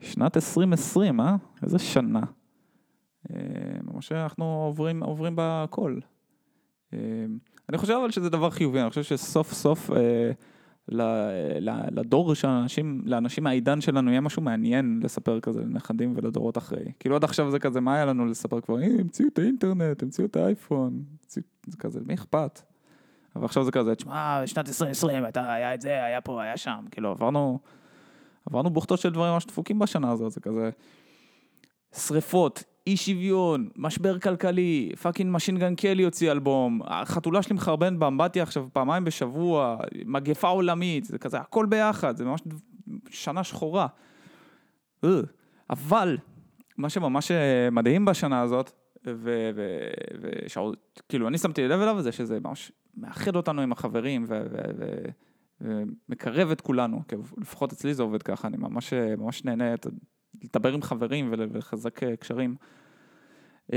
שנת 2020, אה? איזה שנה. ממש אנחנו עוברים, עוברים בכל. אה, אני חושב אבל שזה דבר חיובי, אני חושב שסוף סוף אה, לדור של אנשים, לאנשים מהעידן שלנו יהיה משהו מעניין לספר כזה לנכדים ולדורות אחרי. כאילו עד עכשיו זה כזה, מה היה לנו לספר כבר? המציאו את האינטרנט, המציאו את האייפון, זה כזה, מי אכפת? אבל עכשיו זה כזה, תשמע, שנת 2020, היה את זה, היה פה, היה שם, כאילו עברנו, עברנו בוכטות של דברים ממש דפוקים בשנה הזאת, זה כזה שריפות, אי שוויון, משבר כלכלי, fucking Machine Gun Kelly הוציא אלבום, החתולה שלי מחרבן באמבטיה עכשיו פעמיים בשבוע, מגפה עולמית, זה כזה הכל ביחד, זה ממש שנה שחורה. אבל, מה שממש אה, מדהים בשנה הזאת, וכאילו אני שמתי לב אליו, זה שזה ממש מאחד אותנו עם החברים ומקרב את כולנו, לפחות אצלי זה עובד ככה, אני ממש, ממש נהנה לדבר עם חברים ולחזק אה, קשרים. אמ,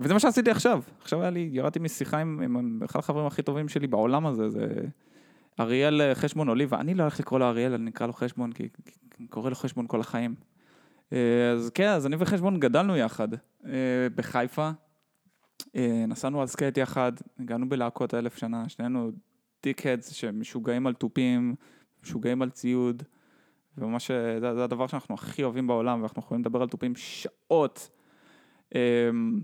וזה מה שעשיתי עכשיו, עכשיו היה לי, ירדתי משיחה עם, עם אחד החברים הכי טובים שלי בעולם הזה, זה אריאל אה, חשבון אוליבה, אני לא הולך לקרוא לו אריאל, אני אקרא לו חשבון, כי אני קורא לו חשבון כל החיים. אה, אז כן, אז אני וחשבון גדלנו יחד בחיפה, נסענו על סקייט יחד, הגענו בלהקות אלף שנה, שנינו dickheads שמשוגעים על תופים, משוגעים על ציוד. וממש זה, זה הדבר שאנחנו הכי אוהבים בעולם, ואנחנו יכולים לדבר על תופים שעות. אמ,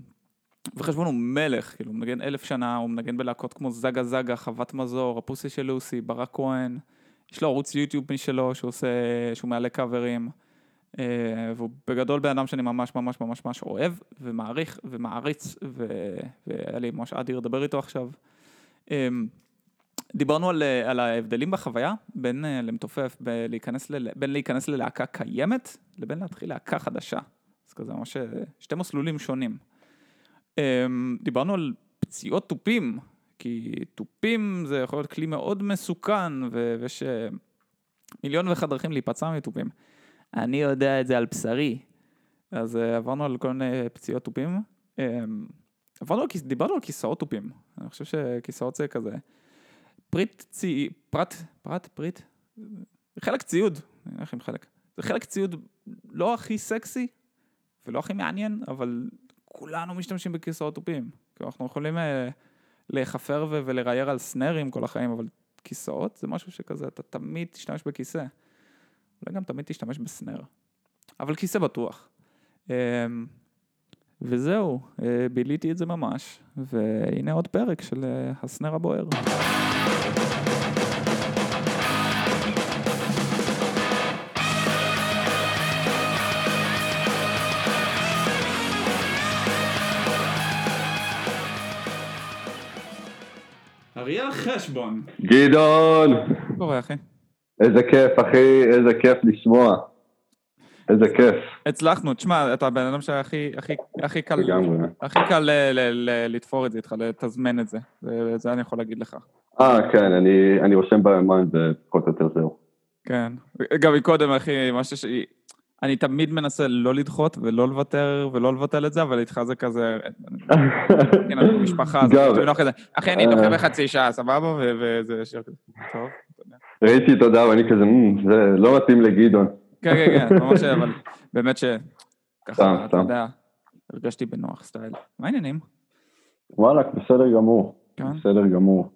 וחשבון הוא מלך, כאילו הוא מנגן אלף שנה, הוא מנגן בלהקות כמו זגה זגה, חוות מזור, הפוסי של לוסי, ברק כהן, יש לו ערוץ יוטיוב משלו שהוא עושה, שהוא מעלה קאברים, אה, והוא בגדול בן אדם שאני ממש ממש ממש ממש אוהב ומעריך ומעריץ, והיה לי ממש אדיר לדבר איתו עכשיו. דיברנו על, אה, על ההבדלים בחוויה בין אה, למתופף, בין להיכנס, ל, בין להיכנס ללהקה קיימת לבין להתחיל להקה חדשה. אז כזה ממש אה, שתי מסלולים שונים. אמ, דיברנו על פציעות תופים, כי תופים זה יכול להיות כלי מאוד מסוכן ויש מיליון ואחד דרכים להיפצע מתופים. אני יודע את זה על בשרי. אז עברנו על כל מיני פציעות תופים. אמ, עברנו על, דיברנו על כיסאות תופים. אני חושב שכיסאות זה כזה. פריט צי... פרט, פרט, פריט, חלק ציוד, אני הולך עם חלק. זה חלק ציוד לא הכי סקסי ולא הכי מעניין, אבל כולנו משתמשים בכיסאות תופים. אנחנו יכולים אה, להיחפר ולראייר על סנרים כל החיים, אבל כיסאות זה משהו שכזה, אתה תמיד תשתמש בכיסא. אולי גם תמיד תשתמש בסנר. אבל כיסא בטוח. אמ, וזהו, אה, ביליתי את זה ממש, והנה עוד פרק של אה, הסנר הבוער. אריאל חשבון. גדעון. מה קורה אחי? איזה כיף אחי, איזה כיף לשמוע. איזה כיף. הצלחנו, תשמע, אתה הבן אדם שהכי הכי, הכי קל, הכי קל לתפור את זה איתך, לתזמן את זה, זה אני יכול להגיד לך. אה, כן, אני, אני רושם ביומן ופחות או יותר זהו. כן, גם מקודם, אחי, מה ש... אני תמיד מנסה לא לדחות ולא לוותר ולא לבטל את זה, אבל איתך זה כזה, כן, אנחנו משפחה, אז אני כזה, אחי, אני דוחה בחצי שעה, סבבה? וזה שיר כזה, טוב, ראיתי, תודה, ואני כזה, זה לא מתאים לגדעון. כן, כן, כן, ממש, אבל באמת שככה, אתה יודע, הרגשתי בנוח סטייל. מה העניינים? וואלכ, בסדר גמור. כן? בסדר גמור.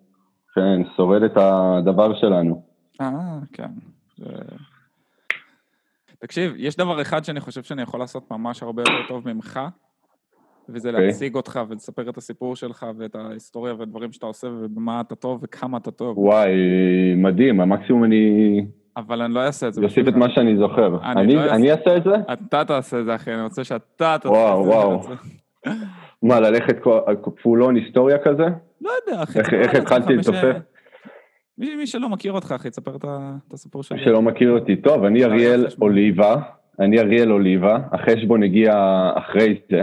כן, שורד את הדבר שלנו. אה, כן. תקשיב, יש דבר אחד שאני חושב שאני יכול לעשות ממש הרבה יותר טוב ממך, וזה okay. אוקיי. להציג אותך ולספר את הסיפור שלך ואת ההיסטוריה והדברים שאתה עושה ובמה אתה טוב וכמה אתה טוב. וואי, מדהים, המקסימום אני אבל אני לא אעשה את זה. יוסיף את מה שאני זוכר. אני, לא אני אעשה את זה? אתה תעשה את זה, אחי, אני רוצה שאתה תעשה וואו, את זה. וואו, וואו. מה, ללכת כפולון היסטוריה כזה? לא יודע, אחי. איך התחלתי לתופף? מי שלא מכיר אותך, אחי, תספר את הסיפור שלי. מי שלא מכיר אותי, טוב, אני אריאל אוליבה. אני אריאל אוליבה, החשבון הגיע אחרי זה.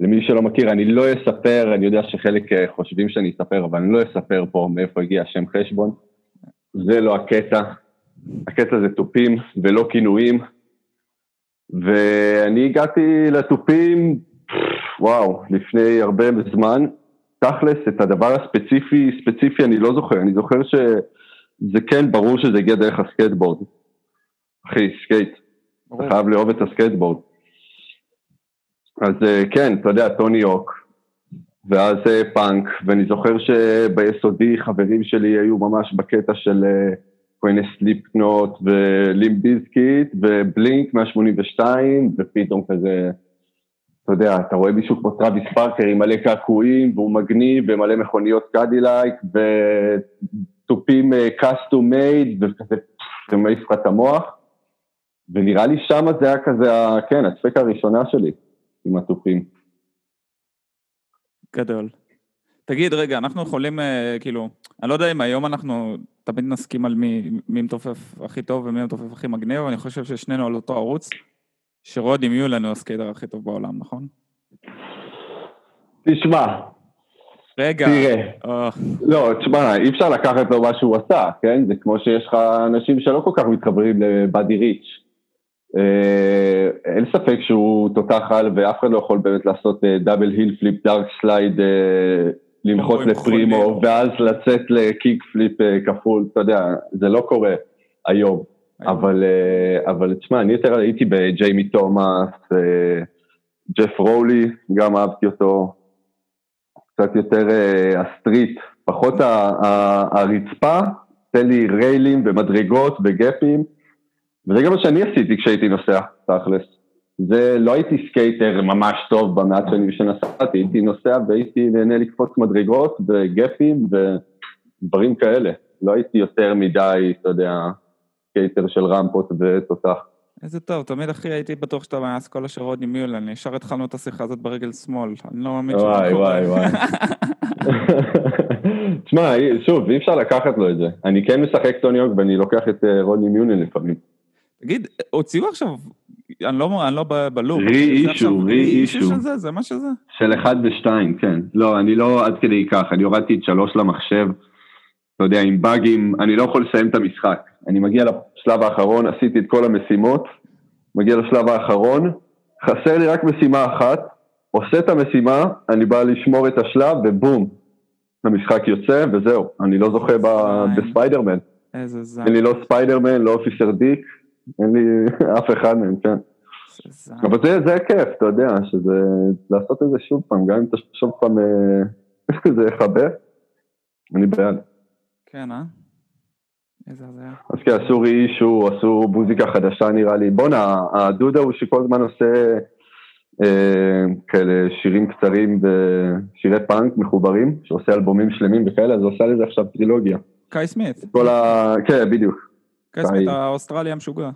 למי שלא מכיר, אני לא אספר, אני יודע שחלק אה, חושבים שאני אספר, אבל אני לא אספר פה מאיפה הגיע השם חשבון. זה לא הקטע. הקטע זה תופים ולא כינויים, ואני הגעתי לתופים, וואו, לפני הרבה זמן, תכלס, את הדבר הספציפי, ספציפי אני לא זוכר, אני זוכר שזה כן, ברור שזה הגיע דרך הסקייטבורד. אחי, סקייט. אתה חייב לאהוב את הסקייטבורד. אז אה, כן, אתה יודע, טוני הוק, ואז אה, פאנק, ואני זוכר שביסודי חברים שלי היו ממש בקטע של כל מיני סליפקנוט ולימפ ביזקיט ובלינק 182, ופתאום כזה, אתה יודע, אתה רואה מישהו כמו טראביס בארקר עם מלא קעקועים, והוא מגניב, ומלא מכוניות קדילייק, ותופים custom made, וכזה, זה מעיף לך את המוח. ונראה לי שמה זה היה כזה, כן, הספארק הראשון שלי עם התופים. גדול. תגיד, רגע, אנחנו יכולים, אה, כאילו, אני לא יודע אם היום אנחנו תמיד נסכים על מי, מי מתופף הכי טוב ומי מתופף הכי מגניב, אבל אני חושב ששנינו על אותו ערוץ, שרודני מאלן הוא הסקייטר הכי טוב בעולם, נכון? תשמע. רגע. תראה. Oh. לא, תשמע, אי אפשר לקחת לו מה שהוא עשה, כן? זה כמו שיש לך אנשים שלא כל כך מתחברים לבאדי ריץ'. אה, אין ספק שהוא תותח על ואף אחד לא יכול באמת לעשות double heel flip, dark slide, לנחות ל primo, ואז לצאת ל kick flip אה, כפול, אתה יודע, זה לא קורה היום. אבל, אה, אבל תשמע, אני יותר הייתי בג'יימי תומאס, ג'ף רולי, גם אהבתי אותו, קצת יותר ה street, פחות הרצפה, תן לי ריילים ומדרגות וגפים. וזה גם מה שאני עשיתי כשהייתי נוסע, תכלס. זה, לא הייתי סקייטר ממש טוב במעט שנים שנסעתי, הייתי נוסע והייתי נהנה לקפוץ מדרגות וגפים ודברים כאלה. לא הייתי יותר מדי, אתה יודע, סקייטר של רמפות ותותח. איזה טוב, תמיד אחי הייתי בטוח שאתה מאז כל השרות עם מיולן, ישר התחלנו את השיחה הזאת ברגל שמאל, אני לא מאמין שזה קורה. וואי וואי וואי. תשמע, שוב, אי אפשר לקחת לו את זה. אני כן משחק טוני הוג ואני לוקח את אה, רוני מיולן לפעמים. תגיד, הוציאו עכשיו, אני לא, אני לא בלופ. רי אישו, רי אישו. של זה, זה מה שזה? של אחד ושתיים, כן. לא, אני לא עד כדי כך, אני הורדתי את שלוש למחשב, אתה יודע, עם באגים, אני לא יכול לסיים את המשחק. אני מגיע לשלב האחרון, עשיתי את כל המשימות, מגיע לשלב האחרון, חסר לי רק משימה אחת, עושה את המשימה, אני בא לשמור את השלב, ובום, המשחק יוצא, וזהו, אני לא זוכה בספיידרמן. איזה זין. אין לי לא ספיידרמן, לא אופיסר דיק, אין לי אף אחד מהם, כן. אבל זה, זה הכיף, אתה יודע, שזה לעשות את זה שוב פעם, גם אם אתה שוב פעם, אה, זה יכבה, אני בעד. כן, אה? איזה הזיה. אז כן, עשו רישו, עשו מוזיקה חדשה נראה לי. בואנה, הדודה הוא שכל הזמן עושה אה, כאלה שירים קצרים ושירי פאנק מחוברים, שעושה אלבומים שלמים וכאלה, אז הוא עושה לזה עכשיו טרילוגיה. קאי סמית. כל ה... כן, בדיוק. קסמית האוסטרלי המשוגע.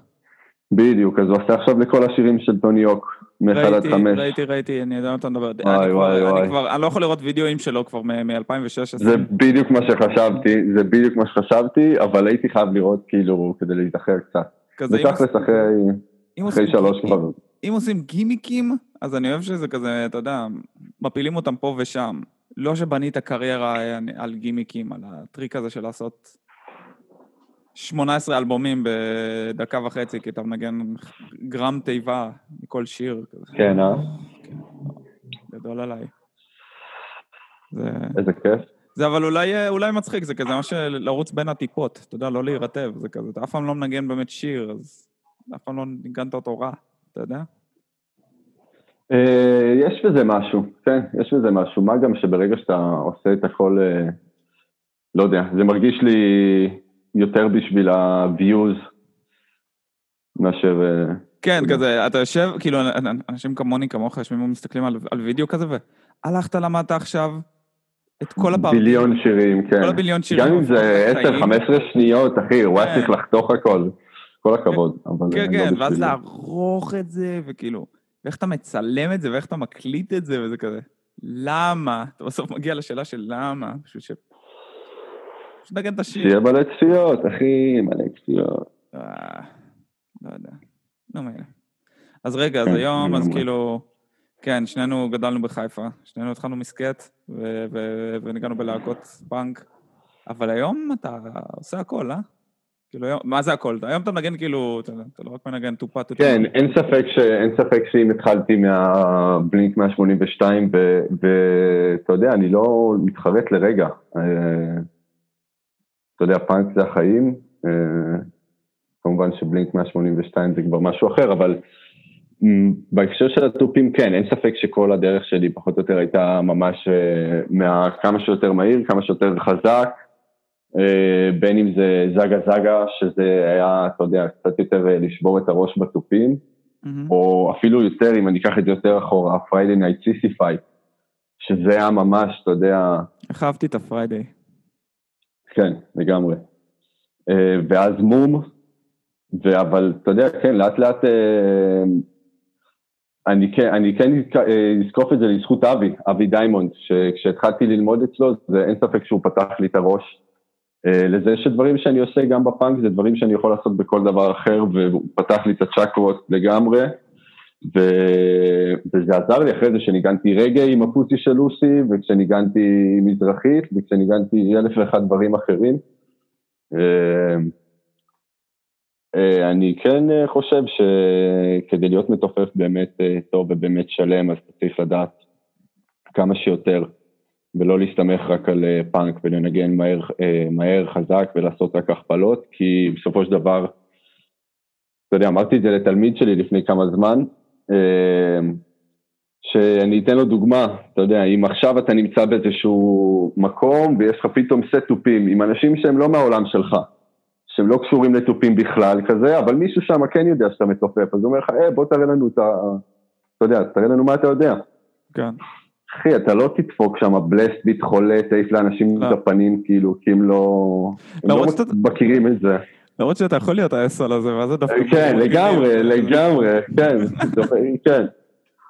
בדיוק, אז הוא עושה עכשיו לכל השירים של טוני יוק, מ-1 עד 5. ראיתי, ראיתי, אני יודע מה אתה מדבר. וואי, וואי, וואי. אני לא יכול לראות וידאוים שלו כבר מ-2016. זה בדיוק מה שחשבתי, זה בדיוק מה שחשבתי, אבל הייתי חייב לראות כאילו כדי להיזכר קצת. כזה ותכלס אחרי שלוש כבר. אם עושים גימיקים, אז אני אוהב שזה כזה, אתה יודע, מפילים אותם פה ושם. לא שבנית קריירה על גימיקים, על הטריק הזה של לעשות 18 אלבומים בדקה וחצי, כי אתה מנגן גרם תיבה מכל שיר. כן, אה? כן, גדול עליי. זה... איזה כיף. זה אבל אולי, אולי מצחיק, זה כזה ממש לרוץ בין הטיפות, אתה יודע, לא להירטב, זה כזה, אתה אף פעם לא מנגן באמת שיר, אז אף פעם לא ניגנת אותו רע, אתה יודע? אה, יש בזה משהו, כן, יש בזה משהו. מה גם שברגע שאתה עושה את הכל, אה, לא יודע, זה מרגיש לי יותר בשביל ה-views מאשר... אה, כן, כזה, אתה יושב, כאילו, אנשים כמוני, כמוך, יושבים ומסתכלים על, על וידאו כזה, והלכת, למדת עכשיו את כל הפעמים. ביליון שירים, כן. כל הביליון שירים. גם אם זה 10-15 שניות, אחי, הוא היה כן. צריך לחתוך הכל. כל הכבוד, אבל... כן, לא כן, ואז לערוך את זה, וכאילו, ואיך אתה מצלם את זה, ואיך אתה מקליט את זה, וזה כזה, למה? אתה בסוף מגיע לשאלה של למה, פשוט ש... פשוט נגן את השיר. שיהיה מלא צפיות, אחי, מלא צפיות. אה, לא יודע. לא מילא. אז רגע, אז כן, היום, אז כאילו, כן, שנינו גדלנו בחיפה, שנינו התחלנו מסקט, וניגענו בלהקות פאנק, אבל היום אתה עושה הכל, אה? כאילו, מה זה הכל? היום אתה מנגן כאילו, אתה, אתה לא רק מנגן טופה טופה. כן, אין ספק, ש, אין ספק שאם התחלתי מהבלינק 182, ואתה יודע, אני לא מתחרט לרגע. אתה יודע, פאנק זה החיים. אה, כמובן שבלינק 182 זה כבר משהו אחר, אבל בהקשר של התופים כן, אין ספק שכל הדרך שלי פחות או יותר הייתה ממש אה, מה, כמה שיותר מהיר, כמה שיותר חזק, אה, בין אם זה זגה זגה, שזה היה, אתה יודע, קצת יותר לשבור את הראש בתופים, mm-hmm. או אפילו יותר, אם אני אקח את זה יותר אחורה, פריידי נייט סיסי פייט, שזה היה ממש, אתה יודע... איך אהבתי את הפריידי. כן, לגמרי. ואז מום, אבל אתה יודע, כן, לאט לאט אני כן, אני כן אזקוף את זה לזכות אבי, אבי דיימונד, שכשהתחלתי ללמוד אצלו, זה אין ספק שהוא פתח לי את הראש. אה, לזה שדברים שאני עושה גם בפאנק זה דברים שאני יכול לעשות בכל דבר אחר, והוא פתח לי את הצ'קרות לגמרי, ו... וזה עזר לי אחרי זה שניגנתי רגע עם הפוסי של לוסי, וכשניגנתי מזרחית, וכשניגנתי אלף ואחד דברים אחרים. אה, אני כן אה, חושב שכדי להיות מתופף באמת אה, טוב ובאמת שלם, אז צריך לדעת כמה שיותר, ולא להסתמך רק על פאנק ולנגן מהר, מהר, חזק ולעשות רק הכפלות, כי בסופו של דבר, אתה יודע, אמרתי את זה לתלמיד שלי לפני כמה זמן, שאני אתן לו דוגמה, אתה יודע, אם עכשיו אתה נמצא באיזשהו מקום ויש לך פתאום סט תופים עם אנשים שהם לא מהעולם שלך, שהם לא קשורים לתופים בכלל כזה, אבל מישהו שם כן יודע שאתה מתופף, אז הוא אומר לך, אה, בוא תראה לנו את ה... אתה יודע, תראה לנו מה אתה יודע. כן. אחי, אתה לא תדפוק שם בלסט ביט חולה, תעיף לאנשים לא. את הפנים, כאילו, כי הם לא... הם לא מכירים את זה. למרות שאתה יכול להיות האסל הזה, מה זה דווקא... כן, לגמרי, לגמרי, כן, כן.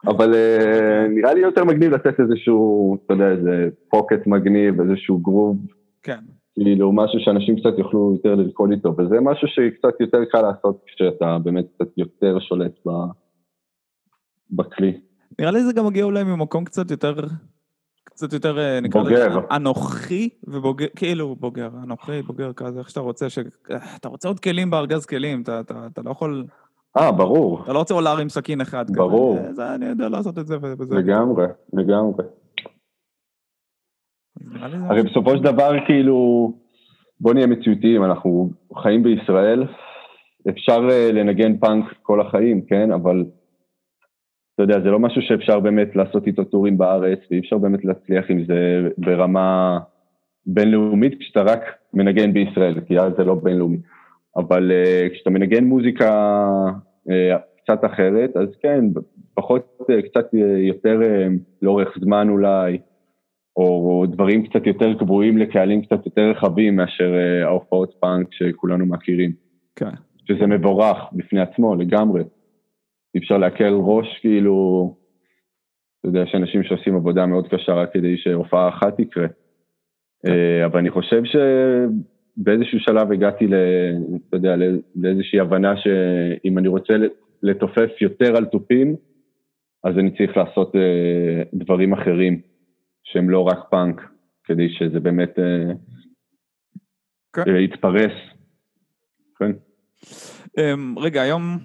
אבל אה, נראה לי יותר מגניב לתת איזשהו, אתה יודע, איזה פוקט מגניב, איזשהו גרוב. כן. כאילו משהו שאנשים קצת יוכלו יותר לרקוד איתו, וזה משהו שקצת יותר קל לעשות כשאתה באמת קצת יותר שולט. בכלי. נראה לי זה גם מגיע אולי ממקום קצת יותר, קצת יותר, אה, נקרא לזה, אנוכי ובוגר, כאילו בוגר, אנוכי, בוגר כזה, איך שאתה רוצה, שאתה רוצה עוד כלים בארגז כלים, אתה, אתה, אתה לא יכול... אה, ברור. אתה לא רוצה עולר עם סכין אחד. ברור. כזה, זה, אני יודע לעשות את זה וזה. לגמרי, לגמרי. הרי בסופו של דבר, כאילו, בוא נהיה מציאותיים, אנחנו חיים בישראל, אפשר אה, לנגן פאנק כל החיים, כן? אבל אתה יודע, זה לא משהו שאפשר באמת לעשות איתו טורים בארץ, ואי אפשר באמת להצליח עם זה ברמה בינלאומית, כשאתה רק מנגן בישראל, כי אז זה לא בינלאומי. אבל uh, כשאתה מנגן מוזיקה uh, קצת אחרת, אז כן, פחות, uh, קצת יותר uh, לאורך זמן אולי, או דברים קצת יותר קבועים לקהלים קצת יותר רחבים מאשר uh, ההופעות פאנק שכולנו מכירים. כן. שזה מבורך בפני עצמו לגמרי. אי אפשר להקל ראש, כאילו, אתה יודע, יש אנשים שעושים עבודה מאוד קשה רק כדי שהופעה אחת תקרה. כן. Uh, אבל אני חושב שבאיזשהו שלב הגעתי, ל, אתה יודע, לאיזושהי הבנה שאם אני רוצה לתופף יותר על תופים, אז אני צריך לעשות uh, דברים אחרים. שהם לא רק פאנק, כדי שזה באמת אה, כן. אה, יתפרס. כן. אמ, רגע, היום,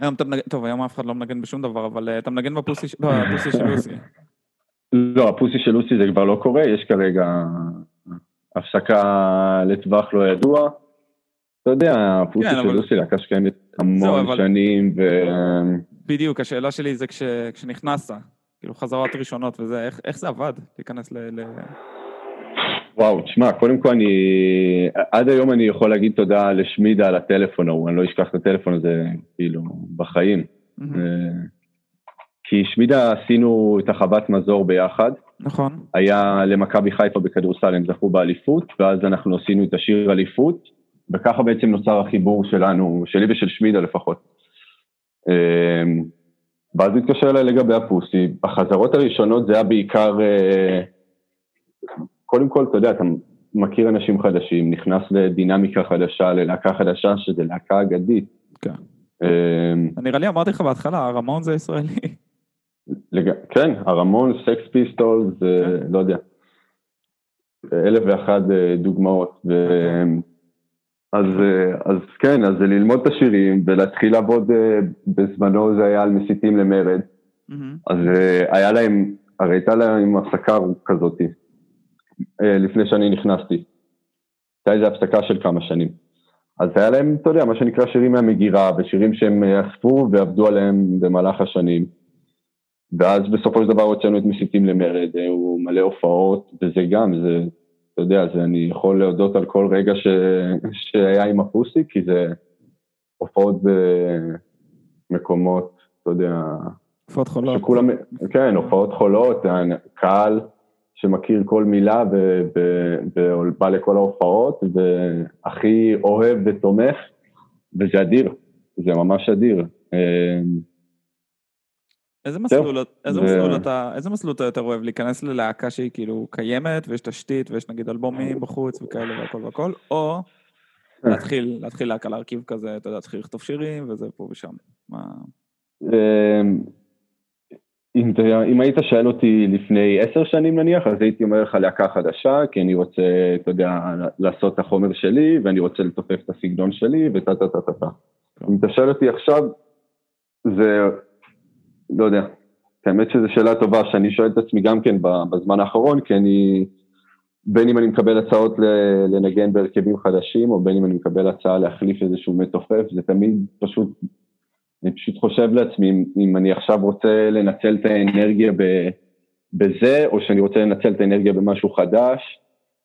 היום אתה מנגן, טוב, היום אף אחד לא מנגן בשום דבר, אבל אה, אתה מנגן בפוסי של לוסי. לא, הפוסי של לוסי זה כבר לא קורה, יש כרגע הפסקה לטווח לא ידוע. אתה יודע, הפוסי כן, של לוסי להקה שקיימת המון שנים, ו... בדיוק, השאלה שלי זה כשנכנסת, כאילו חזרות ראשונות וזה, איך, איך זה עבד להיכנס ל... ל... וואו, תשמע, קודם כל אני, עד היום אני יכול להגיד תודה לשמידה על הטלפון ההוא, אני לא אשכח את הטלפון הזה, כאילו, בחיים. Mm-hmm. כי שמידה עשינו את החוות מזור ביחד. נכון. היה למכבי חיפה בכדורסל, הם זכו באליפות, ואז אנחנו עשינו את השיר אליפות, וככה בעצם נוצר החיבור שלנו, שלי ושל שמידה לפחות. אמ, ואז התקשר אליי לגבי הפוסי. בחזרות הראשונות זה היה בעיקר, אה, קודם כל, אתה יודע, אתה מכיר אנשים חדשים, נכנס לדינמיקה חדשה, ללהקה חדשה, שזה להקה אגדית. כן. אה, נראה לי אמרתי לך בהתחלה, הרמון זה ישראלי. לג... כן, הרמון, סקס פיסטול, זה, כן. לא יודע, אלף ואחת אה, דוגמאות. ו... Okay. אז, אה, אז כן, אז זה ללמוד את השירים ולהתחיל לעבוד, אה, בזמנו זה היה על מסיתים למרד. Mm-hmm. אז היה להם, הרי הייתה להם הפסקה כזאת, לפני שאני נכנסתי. הייתה איזו הפסקה של כמה שנים. אז היה להם, אתה יודע, מה שנקרא שירים מהמגירה, ושירים שהם אספו ועבדו עליהם במהלך השנים. ואז בסופו של דבר הוצאנו את מסיתים למרד, היו מלא הופעות, וזה גם, זה, אתה יודע, זה, אני יכול להודות על כל רגע ש, שהיה עם הפוסי, כי זה הופעות במקומות, אתה יודע... הופעות חולות. שכולם, כן, הופעות חולות, קהל שמכיר כל מילה ובא לכל ההופעות, והכי אוהב ותומך, וזה אדיר, זה ממש אדיר. איזה מסלול, איזה, ו... מסלול אתה, איזה מסלול אתה יותר אוהב? להיכנס ללהקה שהיא כאילו קיימת ויש תשתית ויש נגיד אלבומים בחוץ וכאלה והכל והכל, או להתחיל, להתחיל להקה להרכיב כזה, אתה יודע, להתחיל לכתוב שירים וזה פה ושם. מה... אם, אם היית שואל אותי לפני עשר שנים נניח, אז הייתי אומר לך להקה חדשה, כי אני רוצה, אתה יודע, לעשות את החומר שלי, ואני רוצה לתופף את הסגנון שלי, וטה טה טה טה טה. אם אתה שואל אותי עכשיו, זה לא יודע. האמת שזו שאלה טובה שאני שואל את עצמי גם כן בזמן האחרון, כי אני, בין אם אני מקבל הצעות לנגן בהרכבים חדשים, או בין אם אני מקבל הצעה להחליף איזשהו מתופף, זה תמיד פשוט, אני פשוט חושב לעצמי, אם, אם אני עכשיו רוצה לנצל את האנרגיה ב, בזה, או שאני רוצה לנצל את האנרגיה במשהו חדש,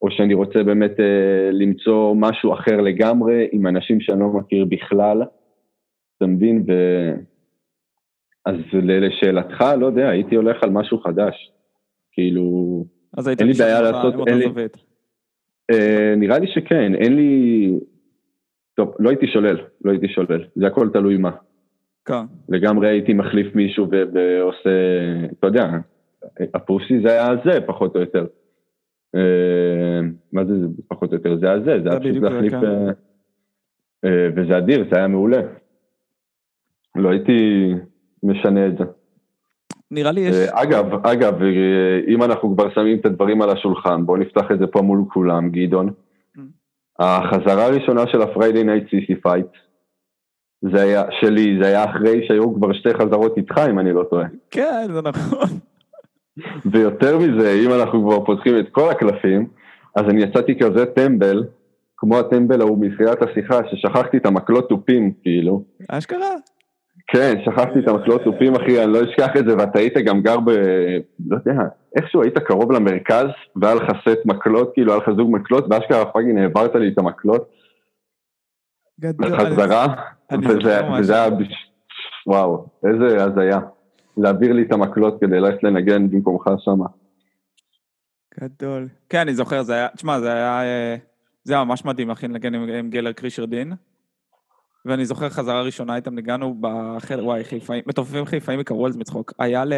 או שאני רוצה באמת אה, למצוא משהו אחר לגמרי, עם אנשים שאני לא מכיר בכלל, אתה מבין? ו... אז לשאלתך, לא יודע, הייתי הולך על משהו חדש. כאילו, אז אין לי בעיה לעשות, אין לי... אה, נראה לי שכן, אין לי... טוב, לא הייתי שולל, לא הייתי שולל, זה הכל תלוי מה. כן. לגמרי הייתי מחליף מישהו ועושה, אתה יודע, הפרוסי זה היה זה, פחות או יותר. אה, מה זה, זה פחות או יותר, זה היה זה, זה היה פשוט להחליף... כן. אה, וזה אדיר, זה היה מעולה. לא הייתי... משנה את זה. נראה לי יש... אה, אגב, אגב, אה, אם אנחנו כבר שמים את הדברים על השולחן, בואו נפתח את זה פה מול כולם, גדעון. Mm. החזרה הראשונה של ה-Friday Night CC Fight, זה היה, שלי, זה היה אחרי שהיו כבר שתי חזרות איתך, אם אני לא טועה. כן, זה נכון. ויותר מזה, אם אנחנו כבר פותחים את כל הקלפים, אז אני יצאתי כזה טמבל, כמו הטמבל ההוא מתחילת השיחה, ששכחתי את המקלות תופים, כאילו. אשכרה? כן, שכחתי את המקלות תופים, אחי, אני לא אשכח את זה, ואתה היית גם גר ב... לא יודע, איכשהו היית קרוב למרכז, והיה לך סט מקלות, כאילו, היה לך זוג מקלות, ואשכרה פאגין העברת לי את המקלות. גדול. בחזרה, וזה היה... וואו, איזה הזיה. להעביר לי את המקלות כדי ללכת לנגן במקומך שמה. גדול. כן, אני זוכר, זה היה, תשמע, זה היה, אה, זה היה ממש מדהים, אחי, לנגן עם, עם גלר קרישרדין. ואני זוכר חזרה ראשונה איתם ניגענו בחדר, וואי, חיפאים, מתופפים חיפאים יקראו על זה מצחוק. היה ל...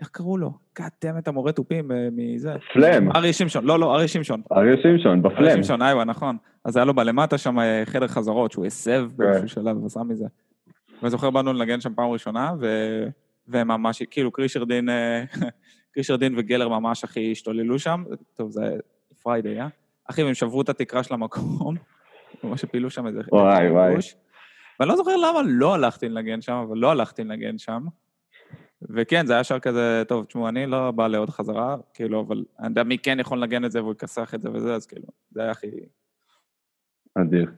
איך קראו לו? גאד את המורה תופים אה, מזה. פלאם. אריה שמשון, לא, לא, אריה שמשון. אריה שמשון, בפלאם. אריה שמשון, איווה, נכון. אז היה לו בלמטה שם אה, חדר חזרות, שהוא הסב כן. באיזשהו שלב ועשה מזה. ואני זוכר, באנו לנגן שם פעם ראשונה, ו... וממש, כאילו קרישרדין, אה, קרישרדין וגלר ממש הכי השתוללו שם. טוב, זה פריידי, אה? אחי, הם שברו את התקרה של המקום. ממש הפילו שם איזה... וואי, וואי. ואני לא זוכר למה לא הלכתי לנגן שם, אבל לא הלכתי לנגן שם. וכן, זה היה ישר כזה, טוב, תשמעו, אני לא בא לעוד חזרה, כאילו, אבל אני יודע מי כן יכול לנגן את זה והוא יכסח את זה וזה, אז כאילו, זה היה הכי... אדיר.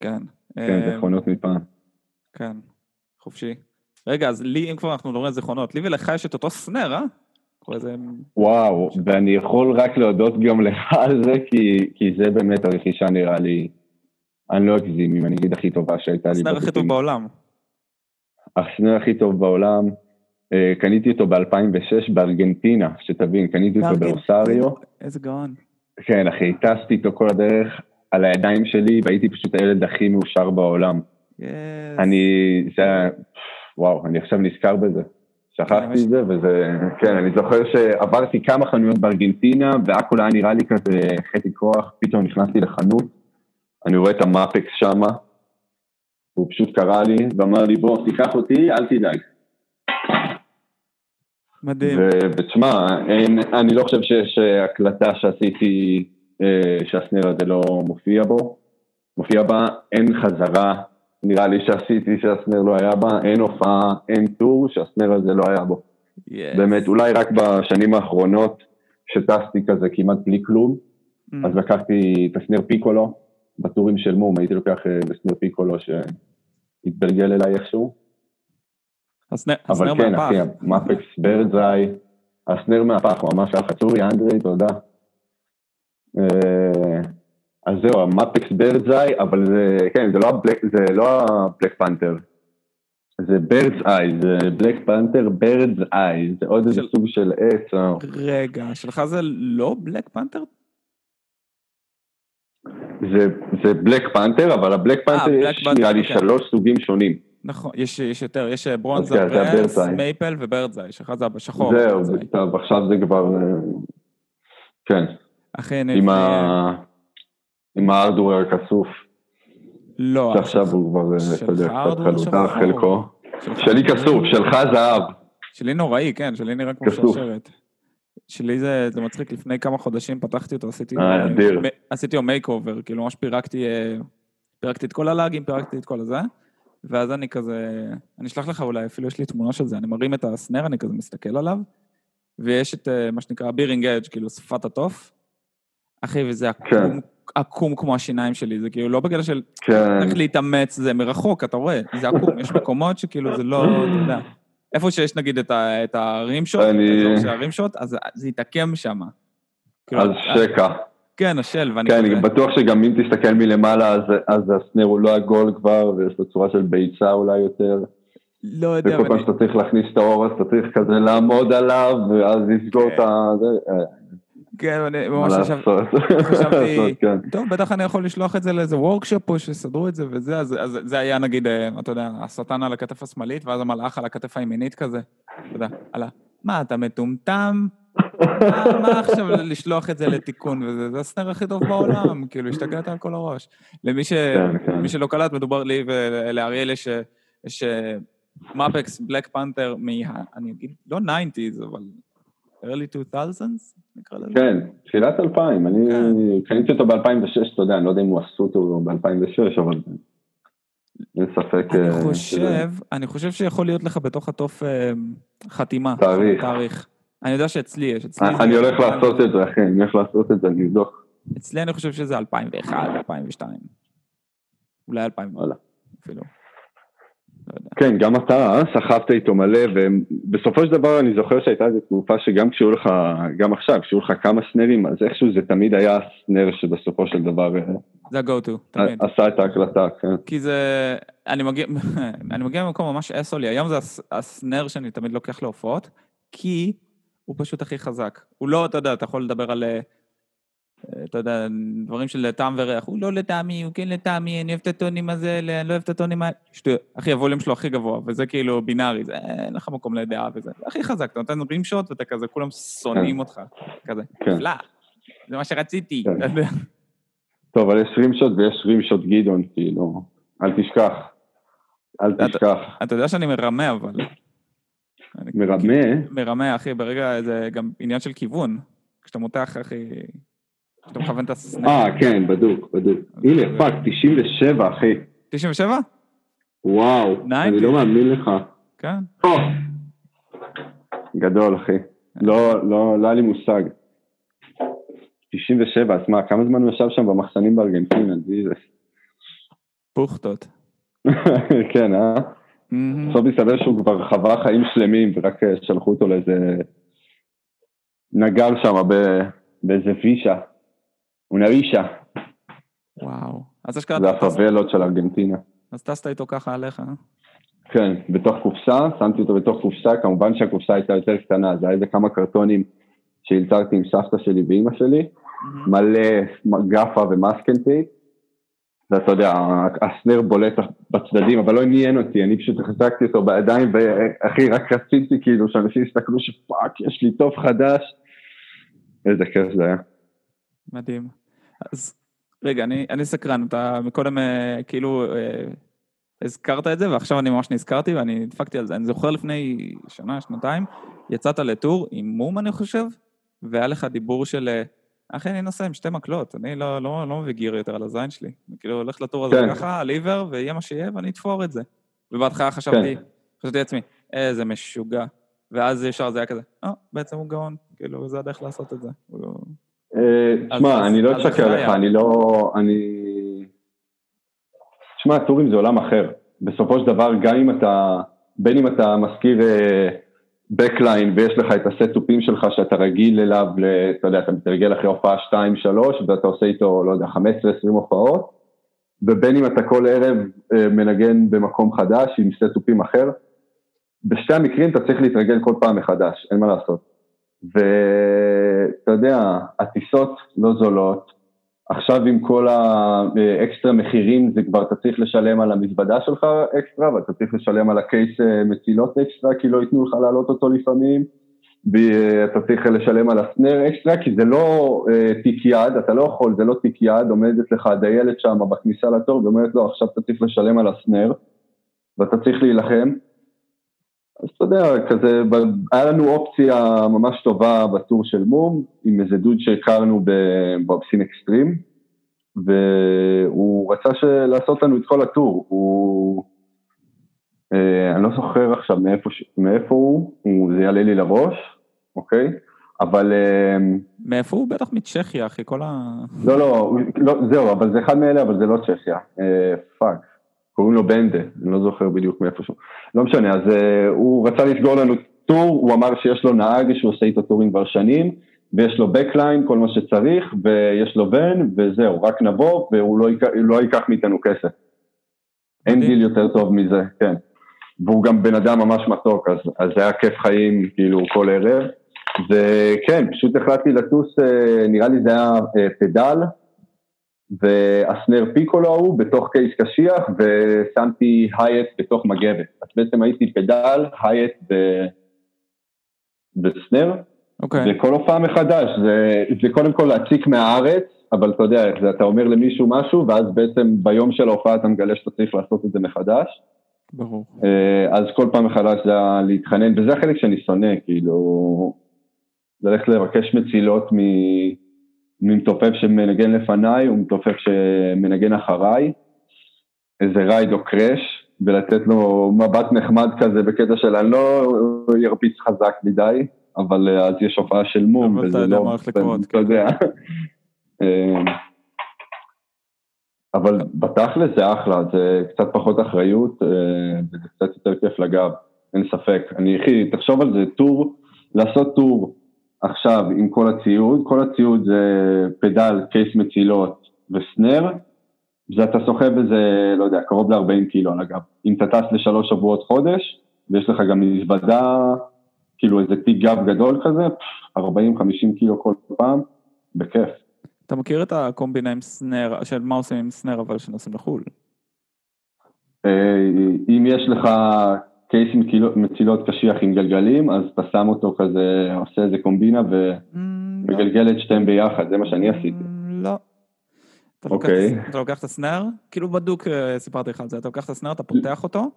כן. כן, זיכרונות מפעם. כן, חופשי. רגע, אז לי, אם כבר אנחנו מדברים על זיכרונות, לי ולך יש את אותו סנר, אה? איזה... וואו, ואני יכול רק להודות גם לך על זה, כי, כי זה באמת הרכישה נראה לי אני לא אגזים אם אני אגיד הכי טובה שהייתה לי. הסנר הכי טוב בעולם. הסנר הכי טוב בעולם, אה, קניתי אותו ב-2006 בארגנטינה, שתבין, קניתי אותו באוסריו. איזה גאון. כן, אחי, טסתי איתו כל הדרך על הידיים שלי, והייתי פשוט הילד הכי מאושר בעולם. אני, זה היה, וואו, אני עכשיו נזכר בזה. שכחתי את זה, וזה, כן, אני זוכר שעברתי כמה חנויות בארגנטינה, והכל היה נראה לי כזה חטי כוח, פתאום נכנסתי לחנות, אני רואה את המאפקס שמה, הוא פשוט קרא לי ואמר לי, בוא, תיקח אותי, אל תדאג. מדהים. ותשמע, אני לא חושב שיש הקלטה שעשיתי, אה, שהסנר הזה לא מופיע בו, מופיע בה, אין חזרה, נראה לי שעשיתי שהסנר לא היה בה, אין הופעה, אין טור שהסנר הזה לא היה בו. Yes. באמת, אולי רק בשנים האחרונות, שטסתי כזה כמעט בלי כלום, mm. אז לקחתי את הסנר פיקולו, בטורים של מום, הייתי לוקח בסנר פיקולו שהתגלגל אליי איכשהו. אבל כן, אחי, מפקס ברדזאי, הסנר מהפך, ממש ככה, צורי אנדרי, תודה. אז זהו, המפקס ברדזאי, אבל זה, כן, זה לא הבלק, זה לא הבלק פנתר. זה ברדס איי, זה בלק פנתר ברדס איי, זה עוד איזה סוג של עץ. רגע, שלך זה לא בלק פנתר? זה בלק פנתר, אבל הבלק פנתר יש נראה לי כן. שלוש סוגים שונים. נכון, יש, יש יותר, יש ברונזה ברס, מייפל וברדזאי, שלך זה בשחור. זהו, טוב, עכשיו זה כבר, כן. אחי, עם ה... עם hardware הכסוף. לא. שעכשיו הוא כבר, אתה יודע, קצת חלוטה חלקו. שלי כסוף, שלך זהב. שלי נוראי, כן, שלי נראה כמו שרשרת. שלי זה, זה מצחיק, לפני כמה חודשים פתחתי אותו, עשיתי, אה, אדיר. עשיתי לו makeover, כאילו ממש פירקתי, אה, פירקתי את כל ה lugים, פירקתי את כל הזה, ואז אני כזה, אני אשלח לך אולי, אפילו יש לי תמונה של זה, אני מרים את הסנר, אני כזה מסתכל עליו, ויש את אה, מה שנקרא בירינג אדג', כאילו שפת התוף, אחי, וזה עקום, כן. עקום כמו השיניים שלי, זה כאילו לא בגלל של... כן. צריך להתאמץ, זה מרחוק, אתה רואה, זה עקום, יש מקומות שכאילו זה לא, אתה יודע. איפה שיש נגיד את, הרימשוט, אני... את האזור של הרימשוט, אז זה יתעקם שם. כאילו, אז שקע. כן, השל, ואני... כן, אני בטוח שגם אם תסתכל מלמעלה, אז, אז הסנר הוא לא עגול כבר, ויש לו צורה של ביצה אולי יותר. לא יודע. וכל פעם שאתה צריך להכניס את האור, אז אתה צריך כזה לעמוד עליו, ואז לסגור כן. את ה... כן, אני ממש חשבתי, כן. טוב, בטח אני יכול לשלוח את זה לאיזה וורקשופ פה, שיסדרו את זה וזה, אז זה היה נגיד, אה, אתה יודע, השטן על הכתף השמאלית, ואז המלאך על הכתף הימינית כזה, אתה יודע. מה, אתה מטומטם? מה עכשיו לשלוח את זה לתיקון וזה, זה הסנר הכי טוב בעולם, כאילו, השתגעת על כל הראש. למי כן, כן. שלא קלט, מדובר לי ולאריאל יש מפקס, בלק פנתר, אני אגיד, לא 90's, אבל early 2000's, נקרא לזה. כן, תחילת 2000, אני כן. קניתי אותו ב-2006, אתה יודע, אני לא יודע אם הוא עשו אותו ב-2006, אבל אין ספק. אני אה, חושב, אני חושב שיכול להיות לך בתוך התוף אה, חתימה. תאריך. תאריך. אני יודע שאצלי יש, אצלי אני הולך לעשות את זה, אחי, אני הולך לעשות את זה, אני אבדוק. אצלי אני חושב שזה 2001, 2002. אולי 2000, אפילו. לא כן, גם אתה סחבת איתו מלא, ובסופו של דבר אני זוכר שהייתה איזו תקופה שגם כשהיו לך, גם עכשיו, כשהיו לך כמה סנרים, אז איכשהו זה תמיד היה סנר שבסופו של דבר... אה, זה ה-go-to, תמיד. עשה את ההקלטה, כן. כי זה... אני מגיע, אני מגיע ממקום ממש אסולי, היום זה הסנר שאני תמיד לוקח להופעות, כי הוא פשוט הכי חזק. הוא לא, אתה יודע, אתה יכול לדבר על... אה, אתה יודע, דברים של טעם וריח, הוא לא לטעמי, הוא כן לטעמי, אני אוהב את הטונים הזה, אני לא אוהב את הטונים האלה. שטויות, אחי, הווליום שלו הכי גבוה, וזה כאילו בינארי, זה אין לך מקום לדעה וזה. זה הכי חזק, אתה נותן רים שוט ואתה כזה, כולם שונאים כן. אותך, כזה. כן. נפלא, זה מה שרציתי. כן. טוב, אבל יש רים שוט ויש רים שוט גדעון, כאילו, אל תשכח. אל תשכח. אתה יודע שאני מרמה, אבל. מרמה? מרמה, אחי, ברגע, זה גם עניין של כיוון. כשאתה מותח, אחי... שאתה מכוון את ה snare. אה, כן, בדוק, בדוק. הנה, fuck, 97, אחי. 97? וואו, אני לא מאמין לך. כן. גדול, אחי. לא, לא, לא היה לי מושג. 97, אז מה, כמה זמן הוא ישב שם במחסנים בארגנטינה. פוכטות. כן, אה? בסוף מסתבר שהוא כבר חווה חיים שלמים, ורק אה, שלחו אותו לאיזה נגר שם באיזה וישה. אונרישה. וואו. אז אשכרה... זה הפאבלות של ארגנטינה. אז טסת איתו ככה עליך, אה? כן, בתוך קופסה, שמתי אותו בתוך קופסה, כמובן שהקופסה הייתה יותר קטנה, זה היה איזה כמה קרטונים שהלצרתי עם סבתא שלי ואימא שלי, mm-hmm. מלא גאפה ומאסקנטייט, ואתה יודע, הסנר בולט בצדדים, אבל לא עניין אותי, אני פשוט החזקתי אותו בידיים, ואחי, רק רציתי כאילו שאנשים יסתכלו שפאק, יש לי טוב חדש, איזה כיף זה היה. מדהים. אז רגע, אני, אני סקרן, אתה מקודם אה, כאילו אה, הזכרת את זה, ועכשיו אני ממש נזכרתי ואני דפקתי על זה. אני זוכר לפני שנה, שנתיים, יצאת לטור עם מום, אני חושב, והיה לך דיבור של, אה, אחי, אני נוסע עם שתי מקלות, אני לא, לא, לא מביא גיר יותר על הזין שלי. אני כאילו הולך לטור הזה כן. ככה, על עיוור, ויהיה מה שיהיה, ואני אתפור את זה. ובהתחלה חשבתי, כן. חשבתי לעצמי, איזה משוגע. ואז ישר זה היה כזה, אה, בעצם הוא גאון, כאילו, זה הדרך לעשות את זה. תשמע, אה, אני לא אסתכל עליך, אני לא... אני... תשמע, טורים זה עולם אחר. בסופו של דבר, גם אם אתה, בין אם אתה מזכיר backline ויש לך את הסט תופים שלך שאתה רגיל אליו, אתה יודע, אתה מתרגל אחרי הופעה 2-3 ואתה עושה איתו, לא יודע, 15-20 הופעות, ובין אם אתה כל ערב אה, מנגן במקום חדש עם סט תופים אחר, בשתי המקרים אתה צריך להתרגל כל פעם מחדש, אין מה לעשות. ואתה יודע, הטיסות לא זולות, עכשיו עם כל האקסטרה מחירים זה כבר אתה צריך לשלם על המזוודה שלך אקסטרה ואתה צריך לשלם על ה case אה, מצילות אקסטרה כי לא ייתנו לך להעלות אותו לפעמים. ואתה צריך לשלם על ה snare אקסטרה כי זה לא uh, תיק יד, אתה לא יכול, זה לא תיק יד, עומדת לך דיילת שם בכניסה לתור ואומרת לו עכשיו אתה צריך לשלם על ה snare ואתה צריך להילחם אז אתה יודע, כזה, היה לנו אופציה ממש טובה ב tour של מום, עם איזה דוד שהכרנו ב Obscene Extreme, והוא רצה לעשות לנו את כל ה tour. הוא, אה, אני לא זוכר עכשיו מאיפה, מאיפה הוא, הוא, זה יעלה לי לראש, אוקיי? אבל... אה, מאיפה הוא? בטח מצ'כיה, אחי, כל ה... לא, לא, לא, זהו, אבל זה אחד מאלה, אבל זה לא צ'כיה. אה, fuck. קוראים לו בנדה, אני לא זוכר בדיוק מאיפה שהוא. לא משנה, אז uh, הוא רצה לסגור לנו tour, הוא אמר שיש לו נהג שהוא עושה איתו טורים כבר שנים, ויש לו backline, כל מה שצריך, ויש לו בן, וזהו, רק נבוא, והוא לא, יק... לא ייקח מאיתנו כסף. אין דיל יותר טוב מזה, כן. והוא גם בן אדם ממש מתוק, אז, אז זה היה כיף חיים, כאילו, כל ערב. וכן, פשוט החלטתי לטוס, אה, נראה לי זה היה אה, pedal, וה snare piccolo ההוא בתוך case קשיח, ושמתי hi-hat בתוך מגבת. אז בעצם הייתי pedal, hi-hat ו... וסנר, okay. אוקיי. וכל הופעה מחדש, זה, זה קודם כל להציק מהארץ, אבל אתה יודע איך זה, אתה אומר למישהו משהו, ואז בעצם ביום של ההופעה אתה מגלה שאתה צריך לעשות את זה מחדש. ברור. אה, אז כל פעם מחדש זה להתחנן, וזה החלק שאני שונא, כאילו, ללכת לבקש מצילות מ... ממתופף שמנגן לפניי ומתופף שמנגן אחריי, איזה רייד או קראש, ולתת לו מבט נחמד כזה בקטע של אני לא ירביץ חזק מדי, אבל אה, אז יש הופעה של מום, וזה לא... אתה כן. יודע. אמ, אבל בתכל'ס זה אחלה, זה קצת פחות אחריות, אה, וזה קצת יותר כיף לגב, אין ספק. אני, אחי, תחשוב על זה, טור, לעשות טור עכשיו עם כל הציוד, כל הציוד זה פדל, קייס מצילות וסנר, ואתה סוחב איזה, לא יודע, קרוב ל-40 קילו על הגב. אם אתה טס לשלוש שבועות חודש, ויש לך גם מזוודה, כאילו איזה תיק גב גדול כזה, 40-50 קילו כל פעם, בכיף. אתה מכיר את הקומבינה עם סנר, של מה עושים עם סנר אבל שנוסעים לחו"ל? אה, אם יש לך קייס מצילות קשיח עם גלגלים, אז אתה שם אותו כזה, עושה איזה קומבינה ומגלגל את שתיהם ביחד, זה מה שאני עשיתי. לא. אוקיי. אתה לוקח את הסנר, כאילו בדוק אה, סיפרתי לך על זה, אתה לוקח את הסנר, אתה פותח אותו,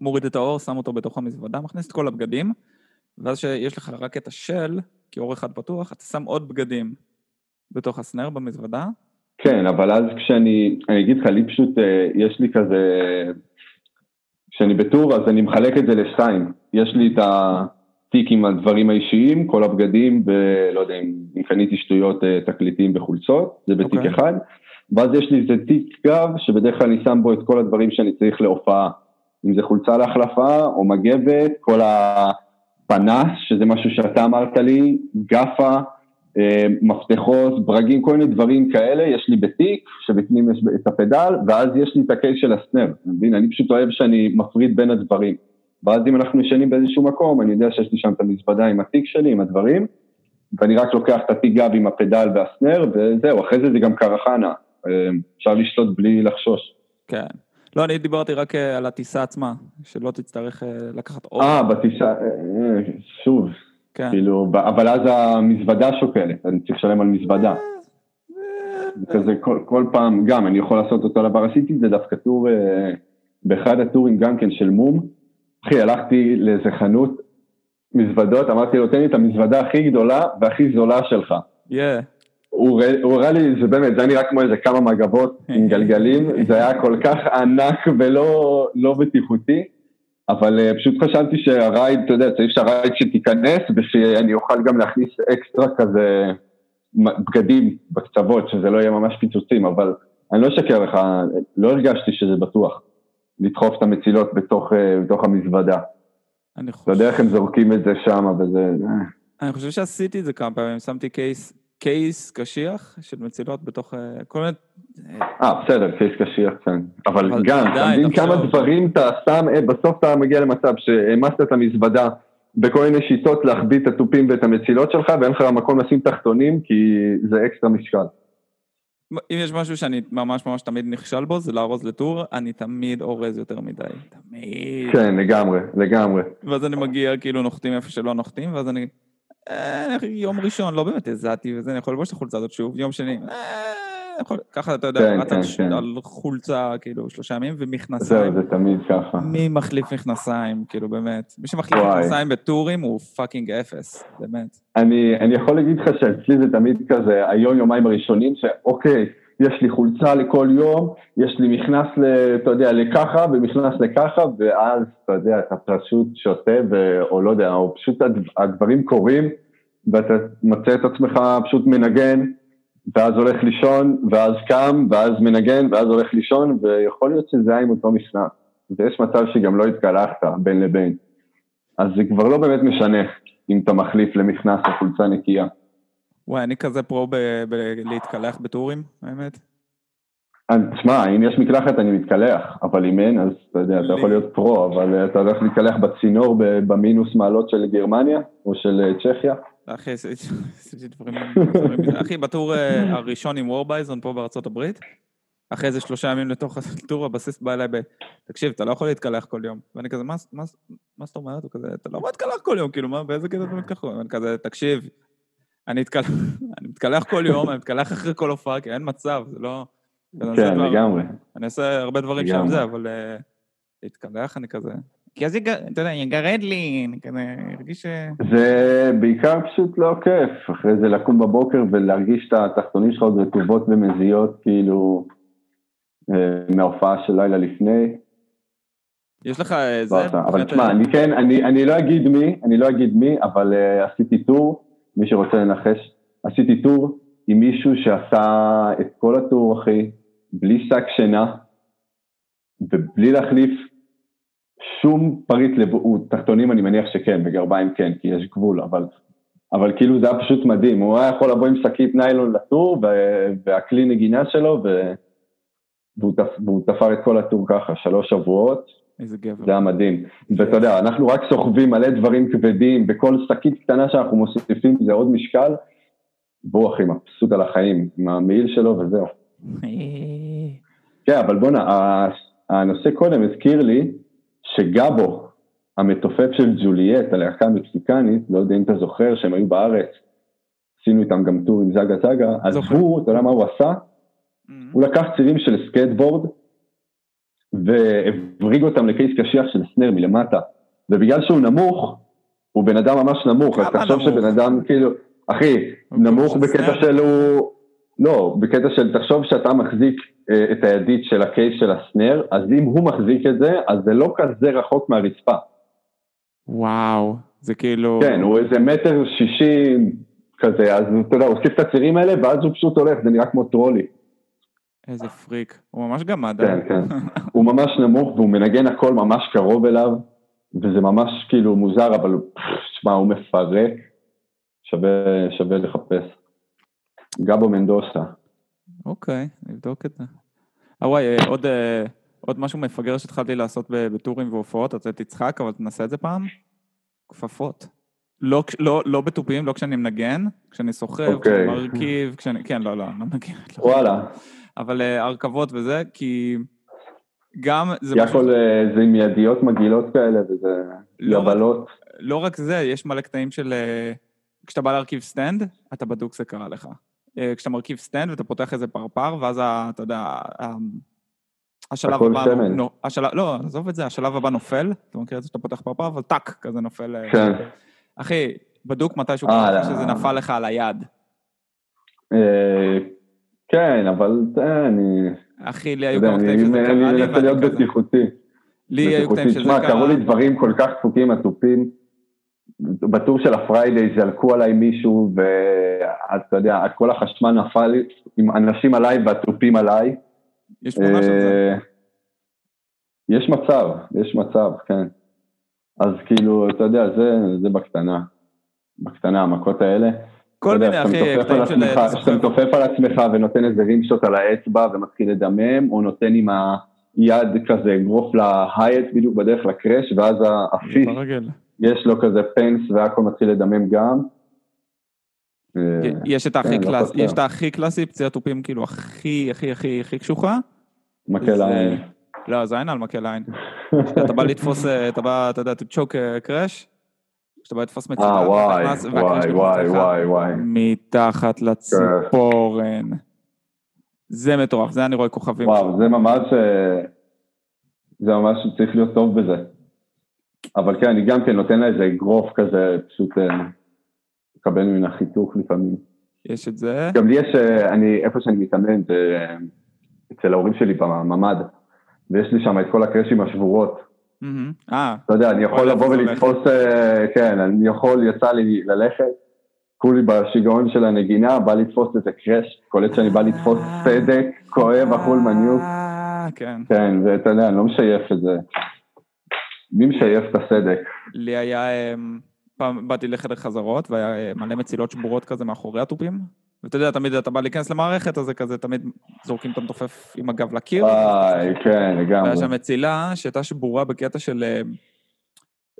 מוריד את האור, שם אותו בתוך המזוודה, מכניס את כל הבגדים, ואז שיש לך רק את השל, כי אור אחד פתוח, אתה שם עוד בגדים בתוך הסנר במזוודה. כן, אבל אז כשאני, אני אגיד לך, לי פשוט, אה, יש לי כזה... כשאני בטור אז אני מחלק את זה לשתיים. יש לי את התיק עם הדברים האישיים, כל הבגדים, ולא יודע אם, קניתי שטויות אה, תקליטים בחולצות, זה בתיק okay. אוקיי. אחד. ואז יש לי איזה תיק גב, שבדרך כלל אני שם בו את כל הדברים שאני צריך להופעה. אם זה חולצה להחלפה, או מגבת, כל הפנס, שזה משהו שאתה אמרת לי, גפה, מפתחות, ברגים, כל מיני דברים כאלה, יש לי בתיק, שבפנים יש את הפדל, ואז יש לי את הקייס של הסנר, אתה מבין? אני פשוט אוהב שאני מפריד בין הדברים. ואז אם אנחנו ישנים באיזשהו מקום, אני יודע שיש לי שם את המזוודה עם התיק שלי, עם הדברים, ואני רק לוקח את התיק גב עם הפדל והסנר, וזהו, אחרי זה זה גם קרחנה, אה, אפשר לשתות בלי לחשוש. כן. לא, אני דיברתי רק אה, על הטיסה עצמה, שלא תצטרך לקחת עוד. אה, בטיסה, שוב, כן. כאילו, אבל אז המזוודה שוקלת, אני צריך לשלם על מזוודה. כזה כל, כל פעם, גם, אני יכול לעשות אותו דבר, עשיתי את זה דווקא טור, אה, באחד הטורים גם כן של מום. אחי, הלכתי לאיזה חנות מזוודות, אמרתי לו, תן לי את המזוודה הכי גדולה והכי זולה שלך. Yeah. הוא הראה לי, זה באמת, זה היה נראה כמו איזה כמה מגבות עם גלגלים, זה היה כל כך ענק ולא לא בטיחותי. אבל uh, פשוט חשבתי שהרייד, אתה יודע, צריך שהרייד שתיכנס ושאני אוכל גם להכניס אקסטרה כזה בגדים בקצוות, שזה לא יהיה ממש פיצוצים, אבל אני לא אשקר לך, לא הרגשתי שזה בטוח, לדחוף את המצילות בתוך, אה, בתוך המזוודה. אני חושב... אתה יודע איך הם זורקים את זה שם וזה... אני חושב שעשיתי את זה כמה פעמים, שמתי קייס, קייס קשיח של מצילות בתוך כל מיני... אה, בסדר, קייס קשיח, כן. אבל, אבל גם, אתה מבין כמה דברים אתה שם, בסוף אתה מגיע למצב שהעמסת את המזוודה בכל מיני שיטות להחביא את התופים ואת המצילות שלך, ואין לך מקום לשים תחתונים, כי זה אקסטרה משקל. אם יש משהו שאני ממש ממש תמיד נכשל בו, זה לארוז ל tour, אני תמיד אורז יותר מדי. תמיד. כן, לגמרי, לגמרי. ואז אני מגיע, כאילו נוחתים איפה שלא נוחתים, ואז אני... אה, יום ראשון, לא באמת הזעתי וזה, אני יכול לבוש את החולצה הזאת שוב, יום שני, אה, ככה אתה יודע, כן, רץ כן, כן. על חולצה, כאילו, שלושה ימים, ומכנסיים. זהו, זה תמיד ככה. מי מחליף מכנסיים, כאילו, באמת. מי שמחליף מכנסיים בטורים הוא fucking אפס, באמת. אני, אני יכול להגיד לך שאצלי זה תמיד כזה, היום-יומיים הראשונים, שאוקיי, יש לי חולצה לכל יום, יש לי מכנס, אתה יודע, לככה ומכנס לככה, ואז, אתה יודע, אתה פשוט שותה, ו, או לא יודע, או פשוט הדברים קורים, ואתה מוצא את עצמך פשוט מנגן, ואז הולך לישון, ואז קם, ואז מנגן, ואז הולך לישון, ויכול להיות שזה היה עם אותו מכנס. ויש מצב שגם לא התקלחת בין לבין. אז זה כבר לא באמת משנה אם אתה מחליף למכנס או חולצה נקייה. וואי, אני כזה פרו בלהתקלח בטורים, האמת. תשמע, אם יש מקלחת אני מתקלח, אבל אם אין, אז אתה יודע, אתה יכול להיות פרו, אבל אתה הולך להתקלח בצינור במינוס מעלות של גרמניה, או של אה, צ'כיה. אחי, עשיתי דברים... אחי, בטור אה, הראשון עם וורבייזון פה בארצות הברית, אחרי איזה שלושה ימים לתוך הטור, הבסיסט בא אליי ב... תקשיב, אתה לא יכול להתקלח כל יום. ואני כזה, מה זאת אומרת? הוא כזה, אתה לא יכול להתקלח כל יום, כאילו, מה, באיזה קטע אתה מתקלח? ואני כזה, תקשיב, אני מתקלח כל יום, אני מתקלח אחרי כל הופעה, כי אין מצב, זה לא... כן, לגמרי. אני עושה הרבה דברים שם זה, אבל אה, להתקלח אני כזה... כי אז, אתה יודע, יגרד לי, אני כזה ארגיש ש... זה בעיקר פשוט לא כיף, אחרי זה לקום בבוקר ולהרגיש את התחתונים שלך עוד רטובות ומזיעות, כאילו, אה, מההופעה של לילה לפני. יש לך זה? אבל תשמע, אני כן, אני לא אגיד מי, אני לא אגיד מי, אבל אה, עשיתי טור, מי שרוצה לנחש, עשיתי טור עם מישהו שעשה את כל הטור, אחי, בלי שק שינה, ובלי להחליף שום פריט לבועות, תחתונים אני מניח שכן, וגרביים כן, כי יש גבול, אבל, אבל כאילו זה היה פשוט מדהים, הוא היה יכול לבוא עם שקית ניילון לטור, והכלי נגינה שלו, ו... והוא, תפ... והוא תפר את כל הטור ככה, שלוש שבועות. איזה גבר. זה היה מדהים. ואתה יודע, אנחנו רק סוחבים מלא דברים כבדים, וכל שקית קטנה שאנחנו מוסיפים זה עוד משקל, והוא אחי מבסוט על החיים, עם המעיל שלו וזהו. כן, אבל בואנה, הנושא קודם הזכיר לי שגבו, המתופף של ג'וליאט, הלהקה המקסיקנית, לא יודע אם אתה זוכר שהם היו בארץ, עשינו איתם גם tour עם זגה זגה, אז הוא, אתה יודע מה הוא עשה? Mm-hmm. הוא לקח צירים של סקייטבורד והבריג אותם ל case קשיח של snare מלמטה, ובגלל שהוא נמוך, הוא בן אדם ממש נמוך, אז תחשוב שבן אדם כאילו, אחי, נמוך בקטע של הוא, לא, בקטע של תחשוב שאתה מחזיק אה, את הידית של ה case של ה snare, אז אם הוא מחזיק את זה, אז זה לא כזה רחוק מהרצפה. וואו, זה כאילו... כן, הוא איזה מטר שישים כזה, אז אתה יודע, הוא הוסיף את הצירים האלה, ואז הוא פשוט הולך, זה נראה כמו טרולי. איזה פריק, הוא ממש גמד. כן, כן. הוא ממש נמוך והוא מנגן הכל ממש קרוב אליו, וזה ממש כאילו מוזר, אבל שמע, הוא מפרק, שווה, שווה לחפש. גבו מנדוסה. אוקיי, נבדוק את זה. אה וואי, אה, עוד, אה, עוד משהו מפגר שהתחלתי לעשות בטורים והופעות, אתה תצחק, אבל תנסה את זה פעם. כפפות. לא, לא, לא בתופים, לא כשאני מנגן, כשאני סוחב, okay. כשאני אוקיי. מרכיב, כשאני... כן, לא, לא, לא מנגן. לא. אבל uh, הרכבות וזה, כי גם... זה. יכול, זה עם ידיות מגעילות כאלה, וזה לא יבלות. רק, לא רק זה, יש מלא קטעים של... כשאתה בא להרכיב stand, אתה בדוק זה קרה לך. אה, כשאתה מרכיב stand ואתה פותח איזה פרפר, ואז אתה יודע, השלב הבא... נו, השלב, לא, עזוב את זה, השלב הבא נופל, אתה מכיר את זה שאתה פותח פרפר, אבל טאק, כזה נופל. אה, כן. אחי, בדוק מתישהו אה, שזה נפל לך על היד. כן, אבל אני... אחי, לי היו כמה קטעים שזה קרה לי, אני מנסה להיות בטיחותי. לי היו קטעים שזה קרה. תשמע, קראו לי דברים כל כך דפוקים, עטופים. בטור של הפריידיי זלקו עליי מישהו, ואתה יודע, כל החשמל נפל עם אנשים עליי והתופים עליי, יש תמונה של זה. יש מצב, יש מצב, כן. אז כאילו, אתה יודע, זה, זה בקטנה. בקטנה, המכות האלה. כל מיני, אחי, קטעים על של... כשאתה מתופף על עצמך ונותן איזה רימשוט על האצבע ומתחיל לדמם, או נותן עם היד כזה אגרוף להייט בדיוק בדרך לקרש, ואז האפיס. יש לו כזה פנס והכל מתחיל לדמם גם. אה, יש את הכי כן, לא קלאסי. יש את הכי קלאסי, פציעת תופים כאילו הכי הכי הכי הכי קשוחה. מקל העין. לא, זה אין על מקל עין. אתה בא לתפוס, אה, אתה בא, אתה יודע, to choke a crash, כשאתה בא לתפוס מצילה, אה, וואי, וואי, וואי, וואי, וואי. מתחת לציפורן. זה מטורף, זה אני רואה כוכבים. וואו, זה ממש, אה, זה ממש צריך להיות טוב בזה. אבל כן, אני גם כן נותן לה איזה אגרוף כזה, פשוט אה, מקבל ממנה חיתוך לפעמים. יש את זה. גם לי יש, אני, איפה שאני מתאמן, אצל ההורים שלי בממ"ד, ויש לי שם את כל הקרשים השבורות. מהמם. אה, אתה יודע, אני יכול לבוא ולתפוס, אה, כן, אני יכול, יצא לי ללכת, כולי בשיגעון של הנגינה, בא לתפוס איזה קרש, קולט שאני בא לתפוס סדק, כואב, אכול מניוק. אה, כן. כן, ואתה יודע, אני לא משייף את זה. מי משייף את הסדק? לי היה, אמ, פעם באתי לחדר חזרות, והיה אה, מלא מצילות שבורות כזה מאחורי התופים. ואתה יודע, תמיד אתה בא להיכנס למערכת, אז זה כזה, תמיד זורקים את המתופף עם הגב לקיר. וואי, כן, לגמרי. והיה שם מצילה שהייתה שבורה בקטע של... אה,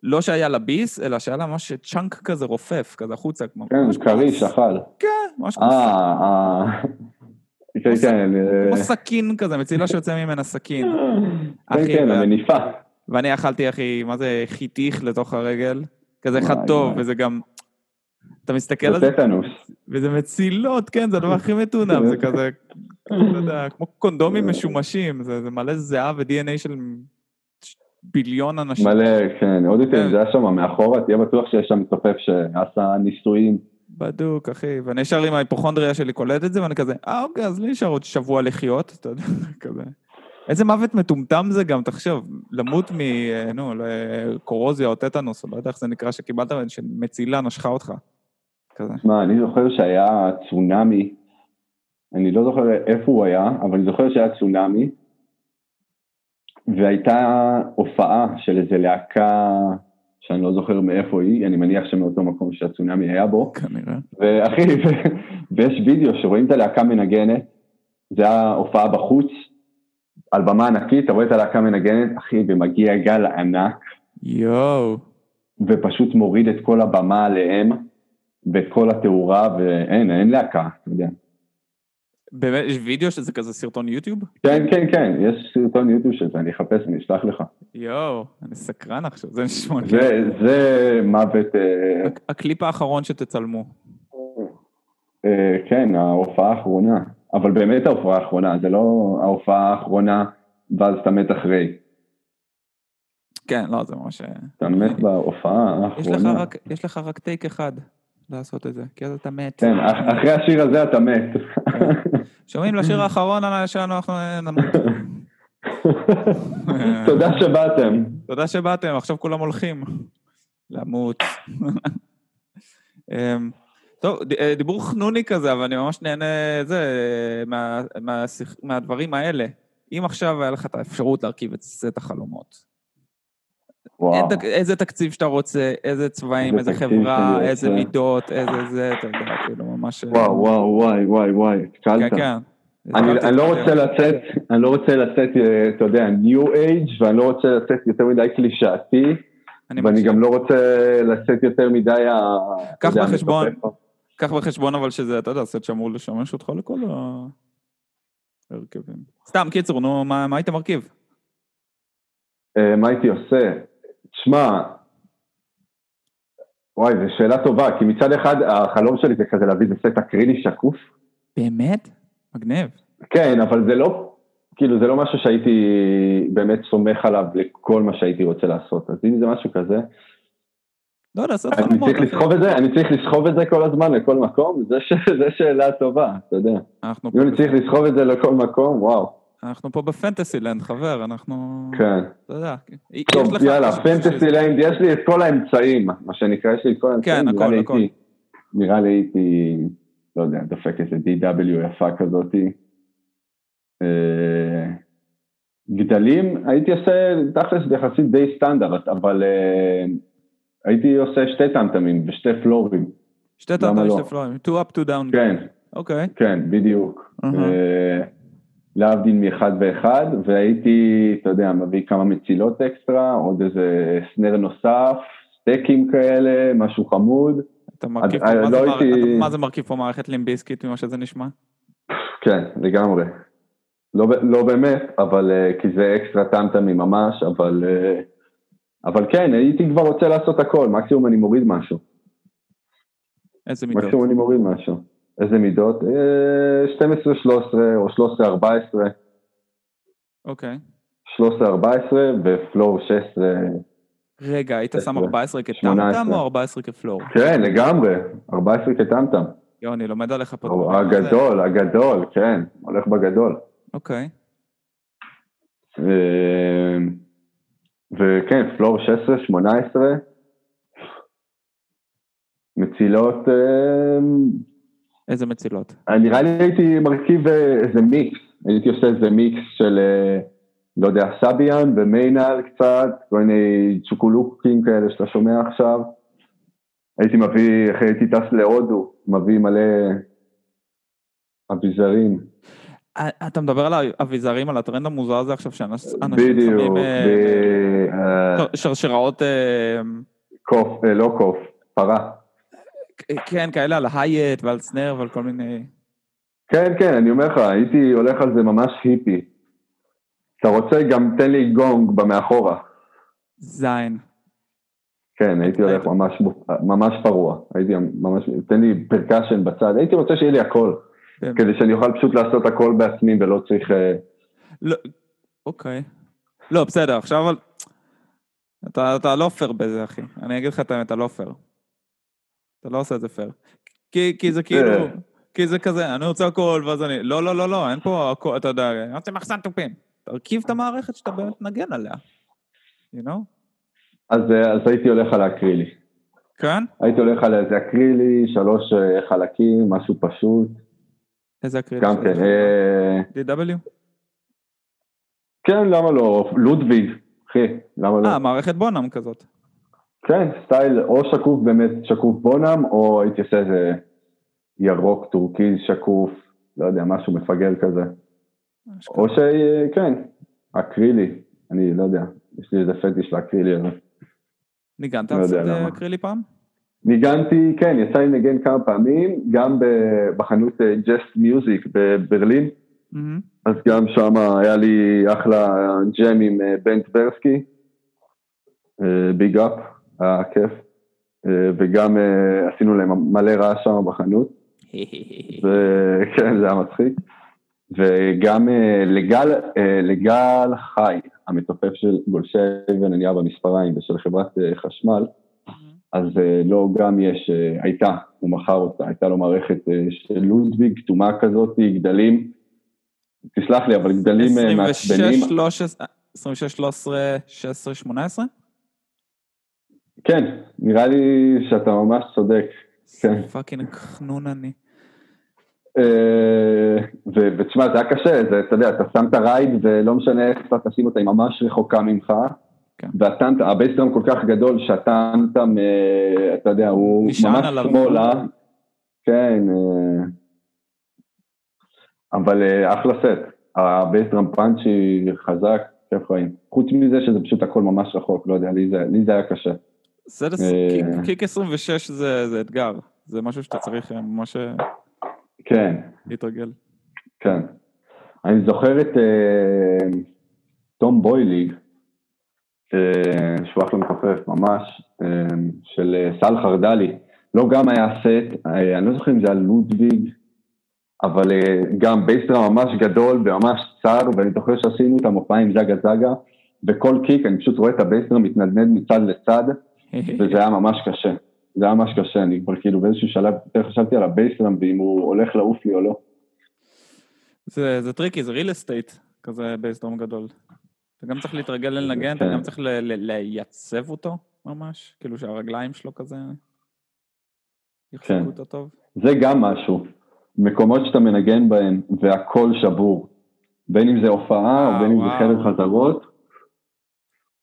לא שהיה לה ביס, אלא שהיה לה ממש צ'אנק כזה רופף, כזה החוצה. כן, כריש, אכל. כן, ממש כמו אה, אה. כן, כן. כמו סכין כזה, מצילה שיוצא ממנה סכין. כן, כן, המניפה. ואני אכלתי, אחי, מה זה, חיתיך לתוך הרגל. כזה אחד טוב. וזה גם... אתה מסתכל על זה זה, טטנוס. וזה מצילות, כן, זה הדבר הכי מטונף, זה כזה, אתה יודע, כמו קונדומים משומשים, זה זה מלא זיעה ו-DNA של ביליון אנשים. מלא, כן. עוד יותר, כן. זה היה שם מאחורה, תהיה בטוח שיש שם מתופף שעשה ניסויים. בדוק, אחי, ואני ישר עם ההיפוכונדריה שלי קולט את זה, ואני כזה, אה, אוקיי, אז לי נשאר עוד שבוע לחיות, אתה יודע, כזה. איזה מוות מטומטם זה גם, תחשוב, למות מ... אה, נו, קורוזיה או טטנוס, או לא יודע איך זה נקרא, שקיבלת, שמצילה נשכה אותך. כזה. שמע, אני זוכר שהיה צונאמי, אני לא זוכר איפה הוא היה, אבל אני זוכר שהיה צונאמי, והייתה הופעה של איזה להקה שאני לא זוכר מאיפה היא, אני מניח שמאותו מקום שהצונאמי היה בו, כנראה. ואחי, ויש וידאו שרואים את הלהקה מנגנת, זה היה הופעה בחוץ, על במה ענקית, אתה רואה את הלהקה מנגנת, אחי, ומגיע גל ענק, יואו. ופשוט מוריד את כל הבמה עליהם, ואת כל התאורה, ואין, אין להקה, אתה יודע. באמת, יש וידאו שזה כזה סרטון יוטיוב? כן, כן, כן, יש סרטון יוטיוב של זה, אני אחפש, אני אשלח לך. יואו, אני סקרן עכשיו, זה נשמע זה. זה מוות, אה, הק- הקליפ האחרון שתצלמו. אה, כן, ההופעה האחרונה. אבל באמת ההופעה האחרונה, זה לא ההופעה האחרונה, ואז אתה מת אחרי. כן, לא, זה ממש... אתה מת בהופעה יש לך האחרונה. רק, יש לך רק טייק אחד לעשות את זה, כי אז אתה מת. כן, אח- אחרי השיר הזה אתה מת. שומעים לשיר האחרון שלנו, אנחנו נמות. תודה שבאתם. תודה שבאתם, עכשיו כולם הולכים. למות. אמ, טוב, אה, דיבור חנוני כזה, אבל אני ממש נהנה זה, מה, מהדברים האלה. אם עכשיו היה לך את האפשרות להרכיב את סט החלומות, וואו. איזה תקציב שאתה רוצה, איזה צבעים, איזה חברה, איזה. מידות, איזה זה, אתה יודע, כאילו ממש... וואו, וואו, וואי, וואי, וואי, כן, התקלת. כן. אני, התחלתי אני לא. רוצה לצאת, אני לא רוצה לצאת, אה, אתה יודע, ניו אייג' ואני לא רוצה לצאת יותר מדי קלישאתי, אני ואני. גם לא רוצה לצאת יותר מדי ה... אתה קח בחשבון. קח בחשבון אבל שזה, אתה יודע, סט שאמור לשמש אותך לכל ההרכבים. סתם, קיצור, נו, מה מה היית מרכיב? אה, מה הייתי עושה? תשמע, וואי, זו שאלה טובה, כי מצד אחד החלום שלי זה כזה להביא איזה סט אקרילי שקוף. באמת? מגניב. כן, אבל זה לא, כאילו זה לא משהו שהייתי באמת סומך עליו לכל מה שהייתי רוצה לעשות. אז אם זה משהו כזה, לא יודע, סט אני חלומות. צריך. לסחוב את זה, אני צריך לסחוב את זה כל הזמן לכל מקום? זה ש- זה שאלה טובה, אתה יודע. אם אני צריך לסחוב את זה לכל מקום, וואו. אנחנו פה בפנטסי לנד, חבר, אנחנו... כן. אתה יודע. יש טוב, יאללה, ש- פנטסי ש- ליינד, יש לי את כל האמצעים, מה שנקרא, יש לי את כל האמצעים. כן, הכל, הכל. נראה לי הייתי, לא יודע, דופק איזה DW יפה כזאתי. אה, גדלים, הייתי עושה תכלס יחסית די סטנדרט, אבל אה, הייתי עושה שתי טמטמים ושתי פלורים. שתי טמטמים ושתי פלורים, two up, two down. כן. אוקיי. כן, בדיוק. להבדיל מאחד ואחד, והייתי, אתה יודע, מביא כמה מצילות אקסטרה, עוד איזה סנר נוסף, סטייקים כאלה, משהו חמוד. אתה מרכיב פה, מה, לא הייתי... מה זה מרכיב פה מערכת לימביסקית ממה שזה נשמע? כן, לגמרי. לא, לא באמת, אבל אה, כי זה אקסטרה טמטמי ממש, אבל, אה, אבל כן, הייתי כבר רוצה לעשות הכל, מקסימום אני מוריד משהו. איזה מידות? מקסימום אני מוריד משהו. איזה מידות? 12-13 אה, או 13-14. אוקיי. 13-14 ופלור 16. רגע, היית שם 14 כטמטם או 14 כפלור? כן, לגמרי, 14 כטמטם. יואו, אני לומד עליך פה. הגדול, הגדול, כן, הולך בגדול. אוקיי. וכן, פלור 16, 18, מצילות... אה, איזה מצילות? נראה לי הייתי מרכיב אה, איזה מיקס, הייתי עושה איזה מיקס של, אה, לא יודע, סביאן ומיינל קצת, כל מיני צ'וקולוקים כאלה שאתה שומע עכשיו. הייתי מביא, אחרי הייתי טס להודו, מביא מלא אביזרים. אתה מדבר על האביזרים, על הטרנד המוזר הזה עכשיו, שאנשים שמים שרשראות... קוף, לא קוף, פרה. כן, כאלה על הייט ועל סנר ועל כל מיני... כן, כן, אני אומר לך, הייתי הולך על זה ממש היפי. אתה רוצה, גם תן לי גונג במאחורה. זין. כן, הייתי הולך ממש, ממש פרוע. הייתי ממש, תן לי percussion בצד, הייתי רוצה שיהיה לי הכל. כן. כדי שאני אוכל פשוט לעשות הכל בעצמי ולא צריך... אה, לא, אוקיי. לא, בסדר, עכשיו אבל... אתה, אתה לא פייר בזה, אחי. אני אגיד לך את האמת, אתה לא פייר. אתה לא עושה את זה פייר. כי, כי זה כאילו. כי זה כזה, אני רוצה הכל, ואז אני, לא, לא, לא, לא, אין פה הכל, אתה יודע, אני רוצה מחסן תופים. תרכיב את המערכת שאתה באמת נגן עליה, you know? אז, אה, אז הייתי הולך על האקרילי. כן? הייתי הולך על איזה אקרילי, שלוש אה, חלקים, משהו פשוט. איזה אקרילי? גם כן. אה, DW? כן, למה לא? לודוויג, אחי, למה לא? אה, מערכת Bonham כזאת. כן, סטייל או שקוף באמת שקוף Bonham, או הייתי עושה איזה ירוק טורקיז שקוף, לא יודע, משהו מפגר כזה. או שכן, אקרילי, אני לא יודע, יש לי איזה פטיש לאקרילי הזה. ניגנת על קצת אקרילי פעם? ניגנתי, כן, יצא לי לנגן כמה פעמים, גם בחנות Just Music בברלין, אז גם שם היה לי אחלה jam עם אה, בן טברסקי, big up. היה כיף, אה, וגם אה, עשינו להם מלא רעש שם בחנות, וכן, זה היה מצחיק, וגם אה, לגל, לגל חי, המתופף של גולשי אבן ענייה במספריים ושל חברת חשמל, אז לו גם יש, הייתה, הוא מכר אותה, הייתה לו מערכת של לודוויג, כתומה כזאת, גדלים, תסלח לי, אבל גדלים מעצבנים. 26, 13, 16, 18? כן, נראה לי שאתה ממש צודק. כן. fucking חנון אני. אה, ותשמע, זה היה קשה, זה, אתה יודע, אתה שם את ה ride ולא משנה איך אתה תשים אותה, היא ממש רחוקה ממך. כן. וה tom tom, ה bass drum כל כך גדול שה tom tom, אה, אתה יודע, הוא ממש שמאלה. כן, אה, אבל אחלה סט. ה bass drum punchy חזק, כיף חיים. חוץ מזה שזה פשוט הכל ממש רחוק, לא יודע, לי זה, לי זה היה קשה. קיק 26 זה אתגר, זה משהו שאתה צריך אה, ממש אה, כן. להתרגל. כן. אני זוכר את אה, תום בויליג, שהוא אחלה מתופף ממש, של סל חרדלי. לא גם היה סט, אני לא זוכר אם זה היה לודוויג, אבל גם bass drum ממש גדול וממש צר, ואני זוכר שעשינו את המופע עם זגה זגה, וכל kick אני פשוט רואה את ה bass drum מתנדנד מצד לצד, וזה היה ממש קשה. זה היה ממש קשה, אני כבר כאילו באיזשהו שלב יותר חשבתי על ה bass drum ואם הוא הולך לעוף לי או לא. זה, זה tricky, זה real estate, כזה bass drum גדול. אתה גם צריך להתרגל לנגן, אתה כן. גם צריך לייצב אותו ממש, כאילו שהרגליים שלו כזה יחזקו כן. אותו טוב. זה גם משהו. מקומות שאתה מנגן בהם והכל שבור, בין אם זה הופעה אה, בין אם זה וואו. חרב חזרות.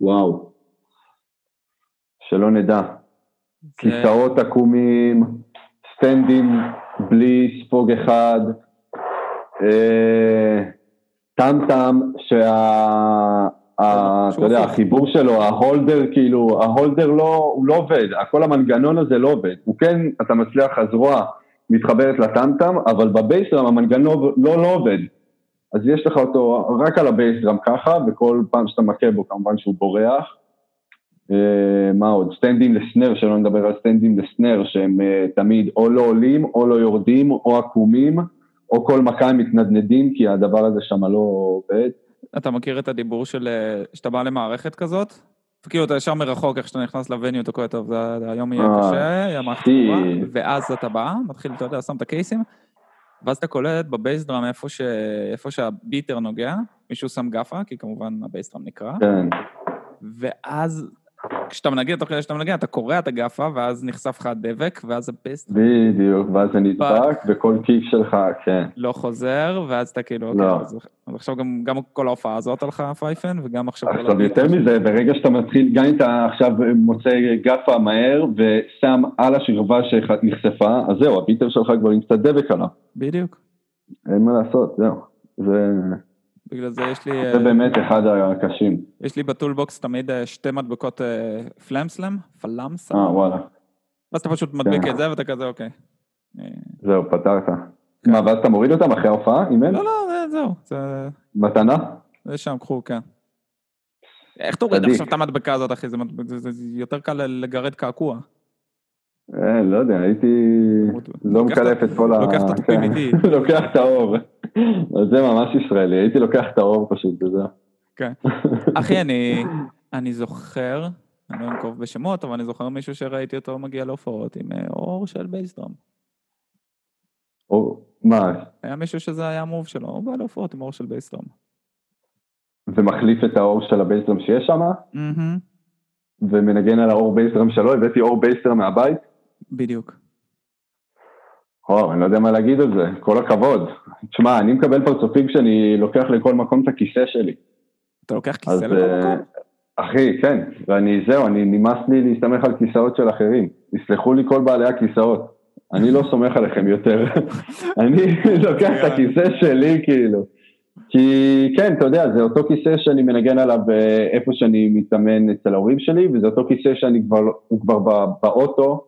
וואו. שלא נדע. זה- כיסאות עקומים, סטנדים בלי ספוג אחד, אה, טמטם שה... ה- אתה יודע. החיבור שלו, ההולדר, כאילו, ההולדר לא, הוא לא עובד, כל המנגנון הזה לא עובד. הוא כן, אתה מצליח, הזרוע מתחברת לטמטם, אבל בבייסדרם המנגנון לא, לא עובד. אז יש לך אותו רק על הבייסדרם ככה, וכל פעם שאתה מכה בו כמובן שהוא בורח. אה, מה עוד? סטנדים לסנר, שלא נדבר על סטנדים לסנר, שהם אה, תמיד או לא עולים, או לא יורדים, או עקומים, או כל מכה הם מתנדנדים, כי הדבר הזה שם לא עובד. אתה מכיר את הדיבור של אה, שאתה בא למערכת כזאת? וכאילו אתה ישר מרחוק, איך שאתה נכנס לווניו, אתה קורא, טוב, זה- היום יהיה קשה, יהיה. טובה, ואז אתה בא, מתחיל, אתה יודע, שם את הקייסים, ואז אתה קולט ב bass drum איפה, ש... איפה שה beater נוגע, מישהו שם gaffa, כי כמובן ה bass drum נקרע, כן, ואז כשאתה מנגן, תוך כדי שאתה מנגן, אתה קורע את ה gaffa, ואז נחשף לך הדבק, ואז ה bass drum בדיוק, ואז זה נדבק, וכל kick שלך, כן. לא חוזר, ואז אתה כאילו, לא. אוקיי, אז עכשיו גם, גם כל ההופעה הזאת הלכה פייפן, וגם עכשיו... עכשיו יותר מזה, ברגע שאתה מתחיל, גם אם אתה עכשיו מוצא גאפה מהר ושם על השכבה שנחשפה, אז זהו, הביטר שלך כבר עם קצת דבק עליו. בדיוק. אין מה לעשות, זהו. זה, בגלל זה יש לי, זה אה, באמת אחד הקשים. יש לי בטולבוקס תמיד אה, שתי מדבקות אה, פלאמסלם, פלאמסה, אה, וואלה. ואז אתה פשוט מדביק כן. את זה ואתה כזה, אוקיי. זהו, פתרת. מה, ואז אתה מוריד אותם אחרי ההופעה, אם אין? לא, לא, זה- זהו, זה- מתנה? זה שם, קחו, כן. איך תוריד. עכשיו את המדבקה הזאת, אחי? זה יותר קל לגרד קעקוע. לא יודע, הייתי לא מקלף את כל ה... לוקח את התופים כן. איתי. לוקח את האור. אז זה ממש ישראלי, הייתי לוקח את האור פשוט, וזהו. כן. אחי, אני, אני זוכר, אני לא אנקוב בשמות, אבל אני זוכר מישהו שראיתי אותו מגיע להופעות עם אה, אור של בייסדרם. או, מה, היה מישהו שזה היה המוב שלו, הוא בא להופעות עם אור של בייסדרם. ומחליף את האור של הבייסדרם שיש שם. ומנגן על האור בייסדרם שלו, הבאתי אור בייסדרם מהבית? בדיוק. וואו, אני לא יודע מה להגיד על זה, כל הכבוד. תשמע, אני מקבל פרצופים כשאני לוקח לכל מקום את הכיסא שלי. אתה לוקח אז כיסא לכל אה, מקום? אחי, כן, ואני, זהו, אני, נמאס לי להסתמך על כיסאות של אחרים. יסלחו לי כל בעלי הכיסאות. אני לא סומך עליכם יותר. אני לוקח את הכיסא שלי, כאילו. כי כן, אתה יודע, זה אותו כיסא שאני מנגן עליו אה, איפה שאני מתאמן אצל ההורים שלי, וזה אותו כיסא שאני כבר, הוא כבר בא- באוטו,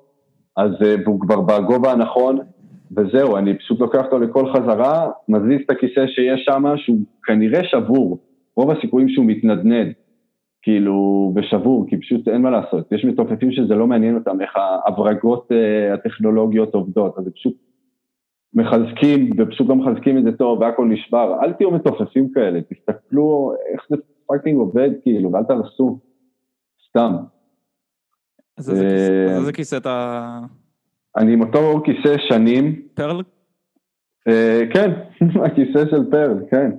אז אה, והוא כבר בגובה הנכון, וזהו, אני פשוט לוקח אותו לכל חזרה, מזיז את הכיסא שיש שם, שהוא כנראה שבור. רוב הסיכויים שהוא מתנדנד, כאילו, ושבור, כי פשוט אין מה לעשות. יש מתופפים שזה לא מעניין אותם, איך ההברגות אה, הטכנולוגיות עובדות, אז פשוט מחזקים, ופשוט לא מחזקים את זה טוב, והכל נשבר. אל תהיו מתופפים כאלה, תסתכלו איך זה fucking עובד, כאילו, ואל תהרסו. סתם. אה, אז איזה כיסא אתה... אני עם אותו כיסא שנים, Pearl? אה, כן, הכיסא של Pearl, כן.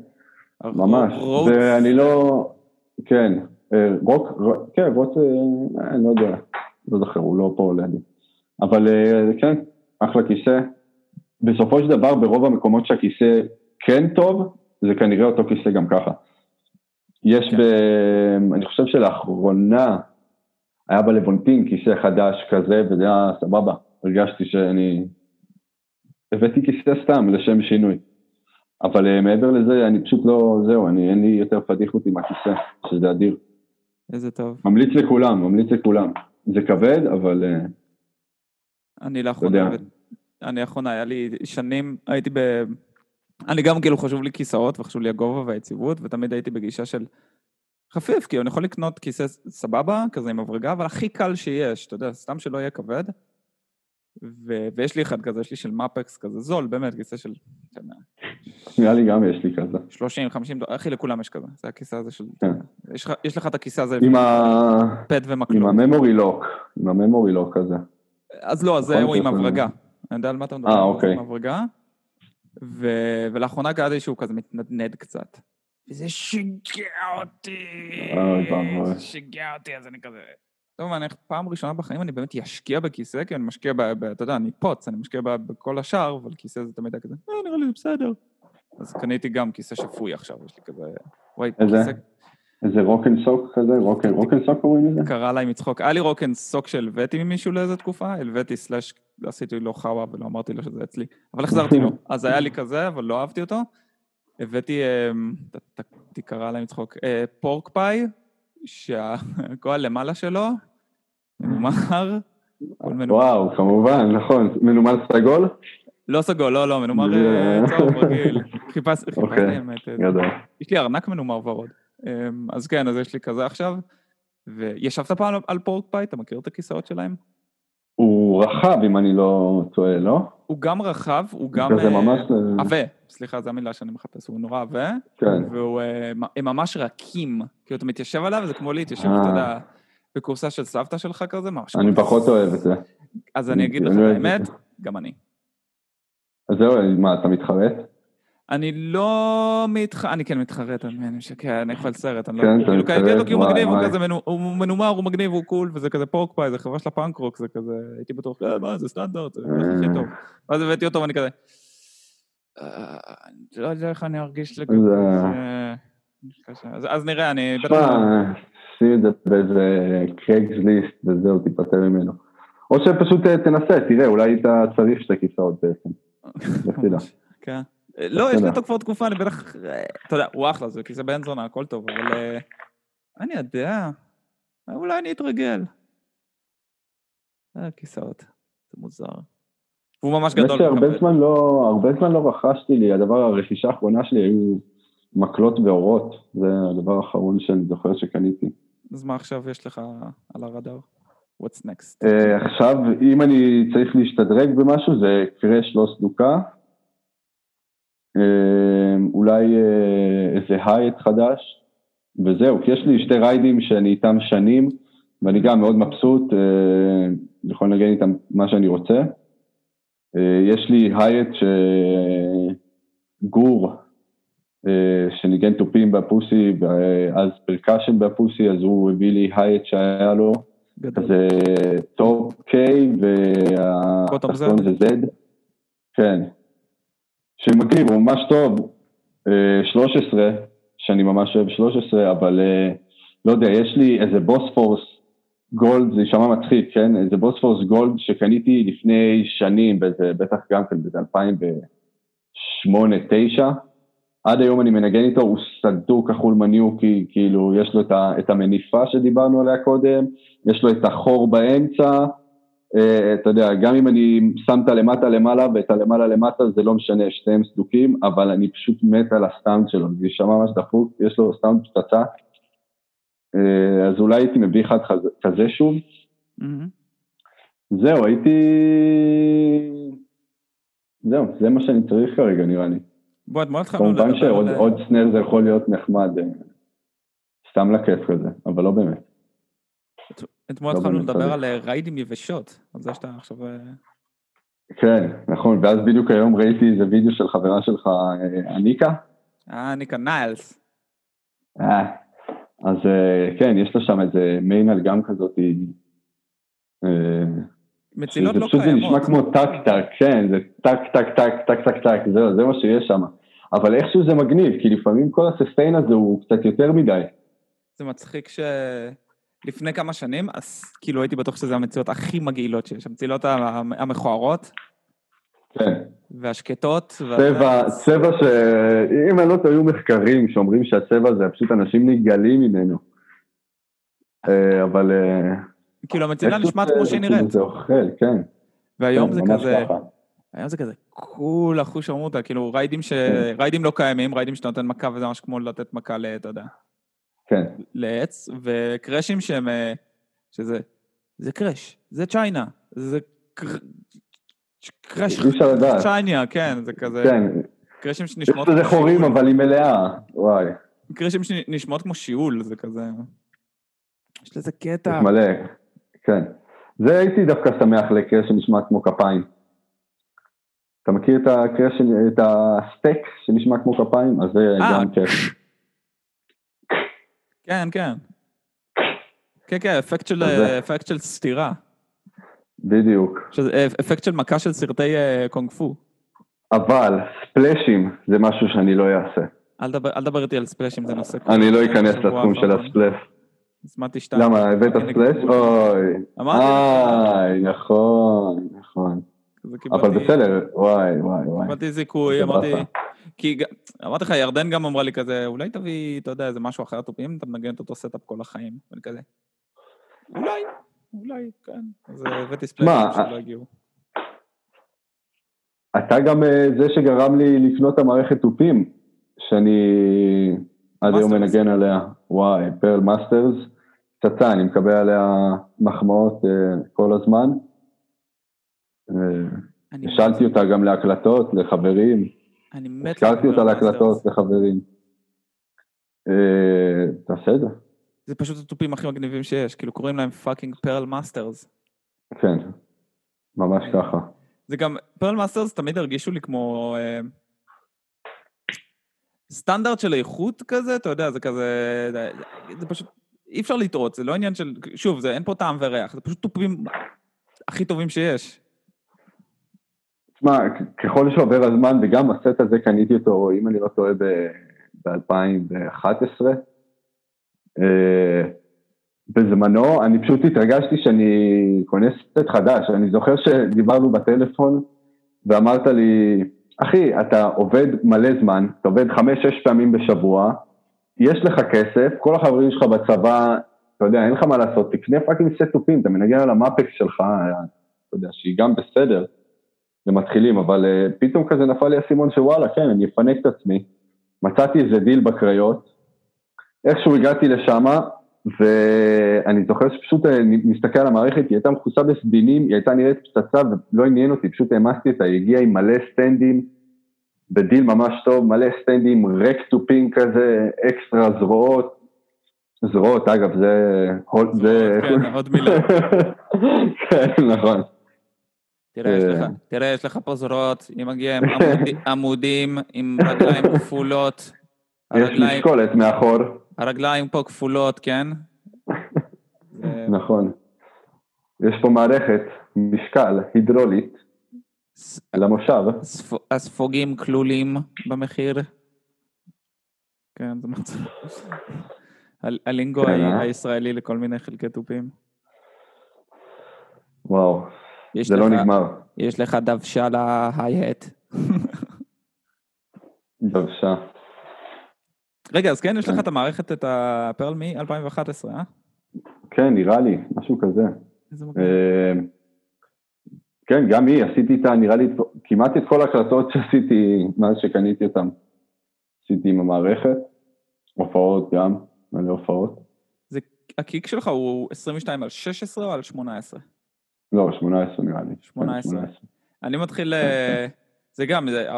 ממש, רודס? ואני לא, כן, אה, רוק, כן, רוט, אה, אני לא יודע, לא זוכר, הוא לא פה לידי. אבל אה, כן, אחלה כיסא. בסופו של דבר, ברוב המקומות שהכיסא כן טוב, זה כנראה אותו כיסא גם ככה. יש כן. ב... אני חושב שלאחרונה היה בלוונטין כיסא חדש כזה, וזה היה סבבה. הרגשתי שאני... הבאתי כיסא סתם לשם שינוי. אבל אה, מעבר לזה, אני פשוט לא, זהו, אני, אין לי יותר פדיחות עם הכיסא, שזה אדיר. איזה טוב. ממליץ לכולם, ממליץ לכולם. זה כבד, אבל אה, אני לאחרונה. אני לאחרונה, היה לי שנים, הייתי ב... אני גם כאילו חשוב לי כיסאות וחשוב לי הגובה והיציבות, ותמיד הייתי בגישה של חפיף, כאילו אני יכול לקנות כיסא סבבה, כזה עם הברגה, אבל הכי קל שיש, אתה יודע, סתם שלא יהיה כבד. ו... ויש לי אחד כזה, יש לי של מפקס כזה, זול, באמת, כיסא של, נראה לי גם יש לי כזה. 30, 50 דולר, אחי, לכולם יש כזה, זה הכיסא הזה של... כן. יש, לך, יש לך את הכיסא הזה, עם, ה... פד עם ומקלות. הממורי לוק, עם הממורי לוק כזה. אז לא, אז זה הוא עם הברגה. אני יודע על מה אתה מדבר, אה, אוקיי. עם הברגה. ו- ולאחרונה קראתי שהוא כזה מתנדנד קצת. וזה שיגע אותי. שיגע אותי, אז אני כזה... טוב, אני פעם ראשונה בחיים אני באמת אשקיע בכיסא, כי אני משקיע, ב, ב, אתה יודע, אני פוץ, אני משקיע ב, בכל השאר, אבל כיסא זה תמיד היה כזה, אה, נראה לי זה בסדר. אז קניתי גם כיסא שפוי עכשיו, יש לי כזה... וואי, איזה? כיסא איזה רוקן סוק כזה? רוקן, רוקן סוק קוראים לזה? קרא עליי מצחוק. היה לי רוקן סוק שהלוויתי ממישהו לאיזה תקופה, הלוויתי סלאש, עשיתי לו חאווה ולא אמרתי לו שזה אצלי, אבל החזרתי לו. אז היה לי כזה, אבל לא אהבתי אותו. הבאתי, אמ, תקרא עליי מצחוק, אה, פורק פאי, שהגועל למעלה שלו, מנומר, מנומר. וואו, כמובן, נכון. מנומל סגול? לא סגול, לא, לא, מנומר אה, צהוב רגיל. חיפש, חיפשתי אוקיי, האמת. אה, גדול. יש לי ארנק מנומר ורוד. אמ, אז כן, אז יש לי כזה עכשיו. וישבת פעם על פורק פאי? אתה מכיר את הכיסאות שלהם? הוא רחב, אם אני לא טועה, לא? הוא גם רחב, הוא גם... כזה אה, ממש... עבה, סליחה, זו המילה שאני מחפש, הוא נורא עבה, כן. והוא, אה, ממש רכים, כאילו אתה מתיישב עליו, זה כמו להתיישב, אה. אתה יודע, בקורסה של סבתא שלך כזה, ממש. אני פחות אוהב את זה. אז אני אגיד לך את לא האמת, זה. גם אני. אז זהו, מה, אתה מתחרט? אני לא מתח... אני כן מתחרט, אני אני משקר, אני אוכל סרט, אני לא... כן, אתה כאילו, מתחרט, כי הוא וואי, מגניב, הוא וואי. כזה מנומר, הוא מגניב, הוא cool, וזה כזה Pork Pie, זה חברה של ה punk rock, זה כזה, הייתי בטוח, "אה, מה, זה סטנדרט, זה הכי טוב. ואז הבאתי אותו ואני כזה, "אה, אני לא יודע איך אני ארגיש לגבי זה-. אז- אז נראה, אני. תשמע, שים את זה באיזה קרייגסליסט וזהו, תיפטר ממנו. או שפשוט אה, תנסה, תראה, אולי אתה צריך שתי כיסאות בעצם. לך תדע. לא, יש לי. אותו כבר תקופה, אני בטח... אתה יודע, הוא אחלה, זה כיסא בן זונה, הכל טוב, אבל... אה, אני יודע, אולי אני אתרגל. אה, כיסאות, זה מוזר. והוא ממש גדול. וכבד. זמן לא, הרבה זמן לא רכשתי לי, הדבר, הרכישה האחרונה שלי היו מקלות ואורות, זה הדבר האחרון שאני זוכר שקניתי. אז מה עכשיו יש לך על הרדאר? What's next? אה, עכשיו, אם אני צריך להשתדרג במשהו, זה קראש לא סדוקה. אה, אולי אה, איזה הייט חדש, וזהו, כי יש לי שתי ריידים שאני איתם שנים, ואני גם מאוד מבסוט, אה, יכול לנגן איתם מה שאני רוצה. אה, יש לי hi-hat שגור, שניגן תופים בפוסי, ואז percussion בפוסי, אז הוא הביא לי hi-hat שהיה לו. זה top K והתחתון זה Z. כן. שמגניב, הוא ממש טוב. אה, 13, שאני ממש אוהב 13, אבל אה, לא יודע, יש לי איזה Bosphorus Gold, זה יישמע מצחיק, כן? איזה Bosphorus Gold שקניתי לפני שנים, באיזה, בטח גם כן, באיזה 2008-2009. עד היום אני מנגן איתו, הוא סדוק כחול מניוקי, כאילו, יש לו את, המניפה שדיברנו עליה קודם, יש לו את החור באמצע, אה, אתה יודע, גם אם אני שם את הלמטה למעלה ואת הלמעלה למטה, זה לא משנה, שניהם סדוקים, אבל אני פשוט מת על הסאונד שלו, זה יישמע ממש דפוק, יש לו סאונד פצצה. אה, אז אולי הייתי מביא אחד כזה, שוב. זהו, הייתי... זהו, זה מה שאני צריך כרגע נראה לי. בוא, אתמול התחלנו כמובן לדבר שעוד סנר זה יכול להיות נחמד, אה, סתם לכיף כזה, אבל לא באמת. אתמול לא התחלנו לדבר. על אה, ריידים יבשות, על זה שאתה עכשיו... אה, כן, נכון, ואז בדיוק היום ראיתי איזה וידאו של חברה שלך, אה, אניקה. אה, ניקה ניילס. אה, אז אה, כן, יש לה שם איזה מיינל גם כזאת, אה, מצילות לא פשוט זה קיימות. נשמע כמו טק טק, כן, זה טק טק טק טק טק טק, זהו, זה מה שיש שם. אבל איכשהו זה מגניב, כי לפעמים כל הססטיין הזה הוא קצת יותר מדי. זה מצחיק שלפני כמה שנים, אז כאילו הייתי בטוח שזה המציאות הכי מגעילות שיש, המצילות המ- המכוערות כן, והשקטות. וה- צבע, צבע ש... אם אני לא טועה, היו מחקרים שאומרים שהצבע הזה, פשוט אנשים נגעלים ממנו. אה, אבל... אה, כאילו המצילה איכשהו נשמעת זה- כמו שהיא כאילו נראית. זה אוכל, כן. והיום כן, זה כזה. היום זה כזה כולה חוש עמודה, כאילו ריידים ש... ריידים לא קיימים, ריידים שאתה נותן מכה וזה ממש כמו לתת מכה ל... אתה יודע, כן, לעץ, וקרשים שהם... אה, שזה... זה קרש, זה צ'יינה, זה קר- קרש. צ'ייניה, כן, זה כזה... כן. קרשים יש שנשמעות לזה כמו חורים. אבל היא מלאה. וואי, קרשים שנשמעות כמו שיעול, זה כזה... יש לזה קטע. יש מלא. כן. זה הייתי דווקא שמח לקרש שנשמע כמו כפיים. אתה מכיר את הקרש, את הסטייק שנשמע כמו כפיים? אז זה אה, גם כיף. כן, כן. כן, כן, אפקט של, אפקט של סתירה. בדיוק. שזה, אפקט של מכה של סרטי אה, קונג פו. אבל ספלאשים זה משהו שאני לא אעשה. אל דבר, אל דבר איתי על ספלאשים, זה נושא... אני לא אכנס לתחום של. הספלאש. הזמנתי שתיים. למה, הבאת ספלאש? אוי. אמרתי איי, נכון, נכון. אבל בסדר, וואי, וואי, וואי. קיבלתי זיכוי, אמרתי... כי אמרתי לך, ירדן גם אמרה לי כזה, אולי תביא, אתה יודע, איזה משהו אחר תופים, אתה מנגן את אותו setup כל החיים. ואני כזה, אולי, אולי, כן. אז אה, הבאתי שמע, ספלאשים שלא הגיעו. אתה גם אה, זה שגרם לי לקנות את המערכת תופים, שאני עד היום. מנגן עליה. וואי, Pearl Masters, פצצה, אני מקבל עליה מחמאות אה, כל הזמן. אה, השאלתי אותה גם להקלטות, לחברים. אני מת... השכרתי אותה להקלטות. לחברים. אה, תעשה את זה. זה פשוט התופים הכי מגניבים שיש, כאילו קוראים להם fucking Pearl Masters. כן, ממש ככה. זה גם, Pearl Masters תמיד הרגישו לי כמו אה, סטנדרט של איכות כזה, אתה יודע, זה כזה, זה, זה פשוט, אי אפשר לטעות, זה לא עניין של, שוב, זה, אין פה טעם וריח, זה פשוט תופים הכי טובים שיש. תשמע, ככל שעובר הזמן, וגם הסט הזה קניתי אותו, אם אני לא טועה, ב-2011. בזמנו, אני פשוט התרגשתי שאני קונה סט חדש. אני זוכר שדיברנו בטלפון, ואמרת לי, אחי, אתה עובד מלא זמן, אתה עובד חמש-שש פעמים בשבוע, יש לך כסף, כל החברים שלך בצבא, אתה יודע, אין לך מה לעשות, תקנה fucking סט תופים, אתה מנגן על ה Mapex שלך, אתה יודע, שהיא גם בסדר. למתחילים, אבל אה, פתאום כזה נפל לי האסימון שוואלה, כן, אני אפנק את עצמי. מצאתי איזה דיל בקריות, איכשהו הגעתי לשם, ואני זוכר שפשוט אה, מסתכל על המערכת, היא הייתה מכוסה בסדינים, היא הייתה נראית פצצה ולא עניין אותי, פשוט העמסתי אותה, היא הגיעה עם מלא סטנדים, בדיל ממש טוב, מלא סטנדים, rack תופים כזה, אקסטרה זרועות, זרועות, אגב, זה... זה... כן, עוד מילה. כן, נכון. תראה, יש אה. לך, תראה, יש לך פה זרועות, היא מגיעה עם עמוד- עמודים, עם רגליים כפולות. יש משקולת מאחור. הרגליים פה כפולות, כן? נכון. יש פה מערכת, משקל, הידרולית, למושב. הספ- הספוגים כלולים במחיר. כן, זה מצב. הלינגו? הישראלי לכל מיני חלקי תופים. וואו, זה לא לך- נגמר. יש לך דוושה להי-הט. דוושה. רגע, אז כן, יש לך כן. את המערכת, את הפרל מ-2011, אה? כן, נראה לי, משהו כזה. אה, כן, גם היא, עשיתי איתה, נראה לי, כמעט את כל ההקלטות שעשיתי מאז שקניתי אותן. עשיתי עם המערכת, הופעות גם, מלא הופעות. זה, הקיק שלך הוא 22 על 16 או על 18? לא, 18 נראה לי. כן, 18. אני מתחיל, אה, זה גם, זה,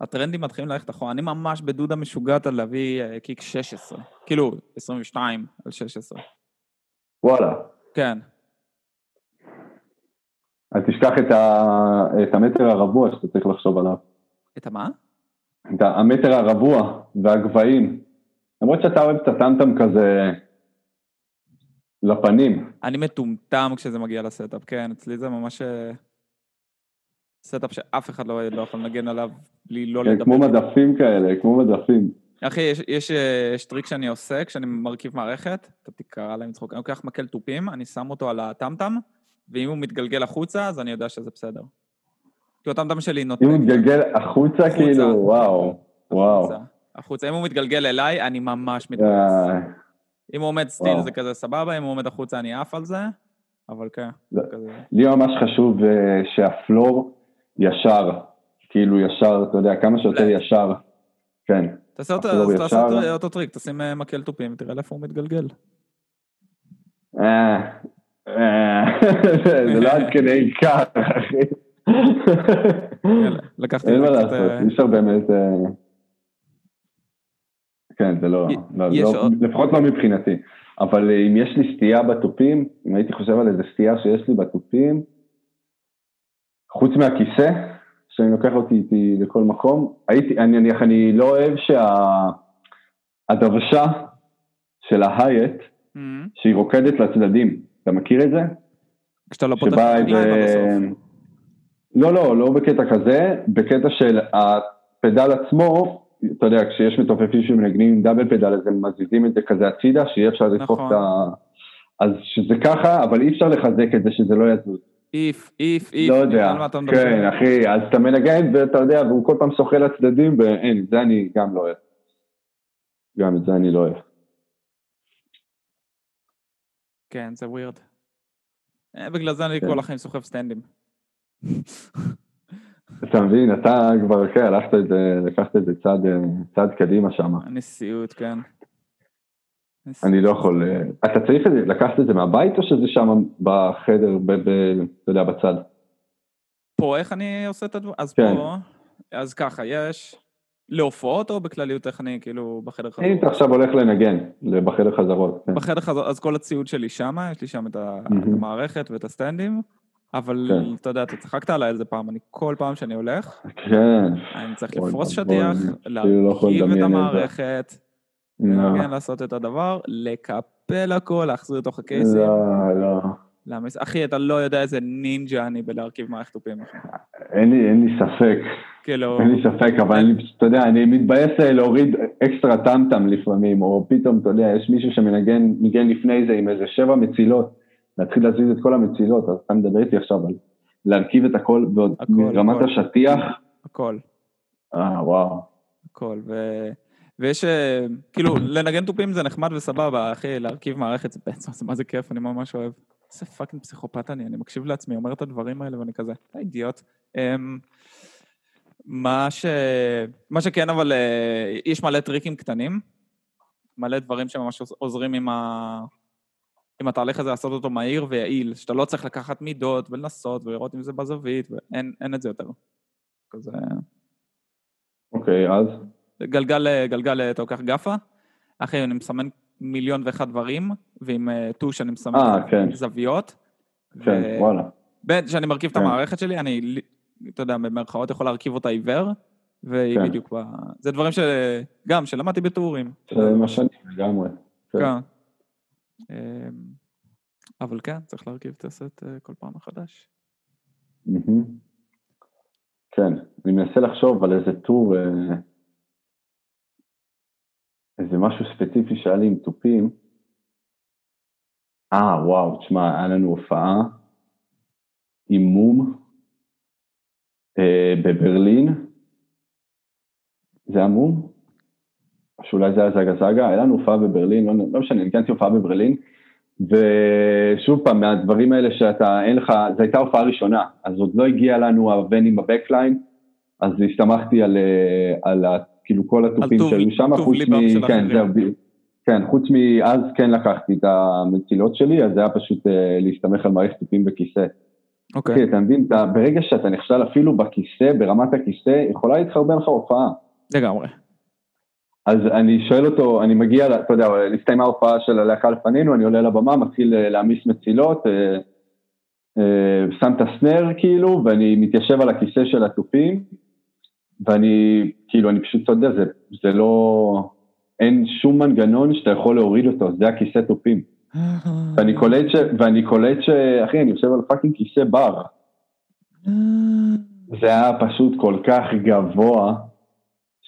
הטרנדים מתחילים ללכת אחורה. אני ממש בדודה משוגעת על להביא אה, קיק 16. כאילו, 22 על 16. וואלה. כן. אל תשכח את, ה... את המטר הרבוע שאתה צריך לחשוב עליו. את המה? את המטר הרבוע והגבהים. למרות שאתה אוהב את ה tom-tom כזה לפנים. אני מטומטם כשזה מגיע ל setup, כן, אצלי זה ממש אה, setup שאף אחד לא, לא יכול לנגן עליו בלי לא כן, לדבר. כמו מדפים כאלה, כמו מדפים. אחי, יש, יש, אה, יש טריק שאני עושה כשאני מרכיב מערכת, אתה תיקרע מצחוק, אני לוקח מקל תופים, אני שם אותו על ה tom-tom, ואם הוא מתגלגל החוצה, אז אני יודע שזה בסדר. כי ה tom-tom שלי נוטה... אם הוא מתגלגל החוצה, החוצה. כאילו, וואו, וואו. החוצה. החוצה. אם הוא מתגלגל אליי, אני ממש מתבאס. אם הוא עומד still. זה כזה סבבה, אם הוא עומד החוצה אני עף על זה, אבל כן. לי ממש חשוב אה, שה floor ישר, כאילו ישר, אתה יודע, כמה שיותר. ישר. כן. תעשה אותו, טריק, תשים אה, מקל תופים, תראה לאיפה הוא מתגלגל. אה, זה לא עד כדי כך, אחי. לקחתי אין את מה זה קצת... לעשות, אה, אי אפשר באמת... כן, זה לא, לא, לא- לפחות לא מבחינתי. אבל אה, אם יש לי סטייה בתופים, אם הייתי חושב על איזה סטייה שיש לי בתופים, חוץ מהכיסא, שאני לוקח אותי איתי לכל מקום, הייתי, אני נניח, אני לא אוהב שהדוושה של ההייט, אמ, שהיא רוקדת לצדדים. אתה מכיר את זה? כשאתה לא פותח את איזה... לא, לא, לא בקטע כזה, בקטע של הפדל עצמו, אתה יודע, כשיש מתופפים שמנגנים עם דאבל פדל, אז הם מזיזים את זה כזה הצידה, שיהיה אפשר לדחוף נכון. את ה... אז שזה ככה, אבל אי אפשר לחזק את זה שזה לא יזוז. איף, איף, איף. לא יודע. כן, אחי, אז אתה מנגן ואתה יודע, והוא כל פעם שוחה לצדדים, ואין, זה אני גם לא אוהב. גם את זה אני לא אוהב. כן, זה ווירד. אה, בגלל זה אני כן. כל החיים סוחב סטנדים. אתה מבין, אתה כבר, כן, הלכת את זה, לקחת את זה צעד, אה, צעד קדימה שם. הנשיאות, כן. אני לא יכול, אה, אתה צריך לקחת את זה מהבית או שזה שם בחדר, ב, ב, אתה יודע, בצד? פה איך אני עושה את הדבר? אז כן. פה, אז ככה, יש להופעות או בכלליות איך אני כאילו בחדר אם חזרות? אתה עכשיו הולך לנגן, בחדר חזרות, כן. בחדר חזרות, אז כל הציוד שלי שמה, יש לי שם את. המערכת ואת הסטנדים, אבל כן. אתה יודע, אתה צחקת עליי על זה פעם, אני כל פעם שאני הולך, כן. אני צריך אוי לפרוס ואבוי, שטיח, אני אפילו לא להרכיב את לדמיין את. המערכת, לא, כן, לעשות את הדבר, לקפל הכל, להחזיר לתוך הקייסים. לא, לא. להעמיס. אחי, אתה לא יודע איזה נינג'ה אני בלהרכיב מערכת תופים. אין לי, אין לי ספק, כאילו, אין לי ספק, אבל אני, פשוט, אתה יודע, אני מתבאס להוריד אקסטרה טמטם לפעמים, או פתאום, אתה יודע, יש מישהו שמנגן לפני זה עם איזה שבע מצילות, להתחיל להזיז את כל המצילות, אז אתה מדבר איתי עכשיו על להרכיב את הכל, ועוד הכל, מרמת הכל. השטיח, הכל, אה, וואו. הכל. ו... ויש, אה, כאילו, לנגן תופים זה נחמד וסבבה, אחי, להרכיב מערכת זה בעצם, זה מה זה כיף, אני ממש אוהב. איזה fucking פסיכופת אני, אני מקשיב לעצמי, אומר את הדברים האלה ואני כזה, אתה אידיוט. אמ, מה ש... מה שכן, אבל אה, יש מלא טריקים קטנים, מלא דברים שממש עוזרים עם ה... עם התהליך הזה לעשות אותו מהיר ויעיל, שאתה לא צריך לקחת מידות ולנסות ולראות אם זה בזווית, ואין אין את זה יותר. כזה... אוקיי, אז? גלגל, גלגל, אתה לוקח גאפה, אחי, אני מסמן מיליון ואחד דברים, ועם אה, טוש אני מסמן אה, כן. זוויות. כן, ו- וואלה. בין שאני מרכיב את כן. המערכת שלי, אני, אתה יודע, במרכאות יכול להרכיב אותה עיוור, והיא כן. בדיוק ב... זה דברים שגם, שלמדתי בטורים. זה מה שאני לגמרי. כן. אמ, אבל כן, צריך להרכיב את הסט אה, כל פעם מחדש. כן, אני מנסה לחשוב על איזה טור, אה, איזה משהו ספציפי שהיה לי עם תופים. אה, וואו, תשמע, היה לנו הופעה עם מום אה, בברלין. זה היה מום? או שאולי זה היה זגה זגה, היה לנו הופעה בברלין, לא, לא משנה, ניגנתי הופעה בברלין, ושוב פעם, מהדברים האלה שאתה, אין לך, זו הייתה הופעה ראשונה, אז עוד לא הגיע לנו הוונים בבקליין, אז הסתמכתי על, אה, על ה, כאילו כל התופים שהיו שם, טוב חוץ ליבם של מ... כן. זהו, ב- כן, חוץ מאז כן לקחתי את המצילות שלי, אז זה היה פשוט אה, להסתמך על מערכת תופים בכיסא. אוקיי. אחי, אתה מבין, אתה, ברגע שאתה נכשל אפילו בכיסא, ברמת הכיסא, יכולה להתחרבן לך הופעה. לגמרי. אז אני שואל אותו, אני מגיע, אתה יודע, הסתיימה ההופעה של הלהקה לפנינו, אני עולה לבמה, מתחיל אה, להעמיס מצילות, אה, אה, שם את ה snare כאילו, ואני מתיישב על הכיסא של התופים, ואני, כאילו, אני פשוט, אתה יודע, זה, זה לא, אין שום מנגנון שאתה יכול להוריד אותו, זה הכיסא תופים. ואני קולט ש... ואני קולט ש... אחי, אני יושב על fucking כיסא בר. זה היה פשוט כל כך גבוה,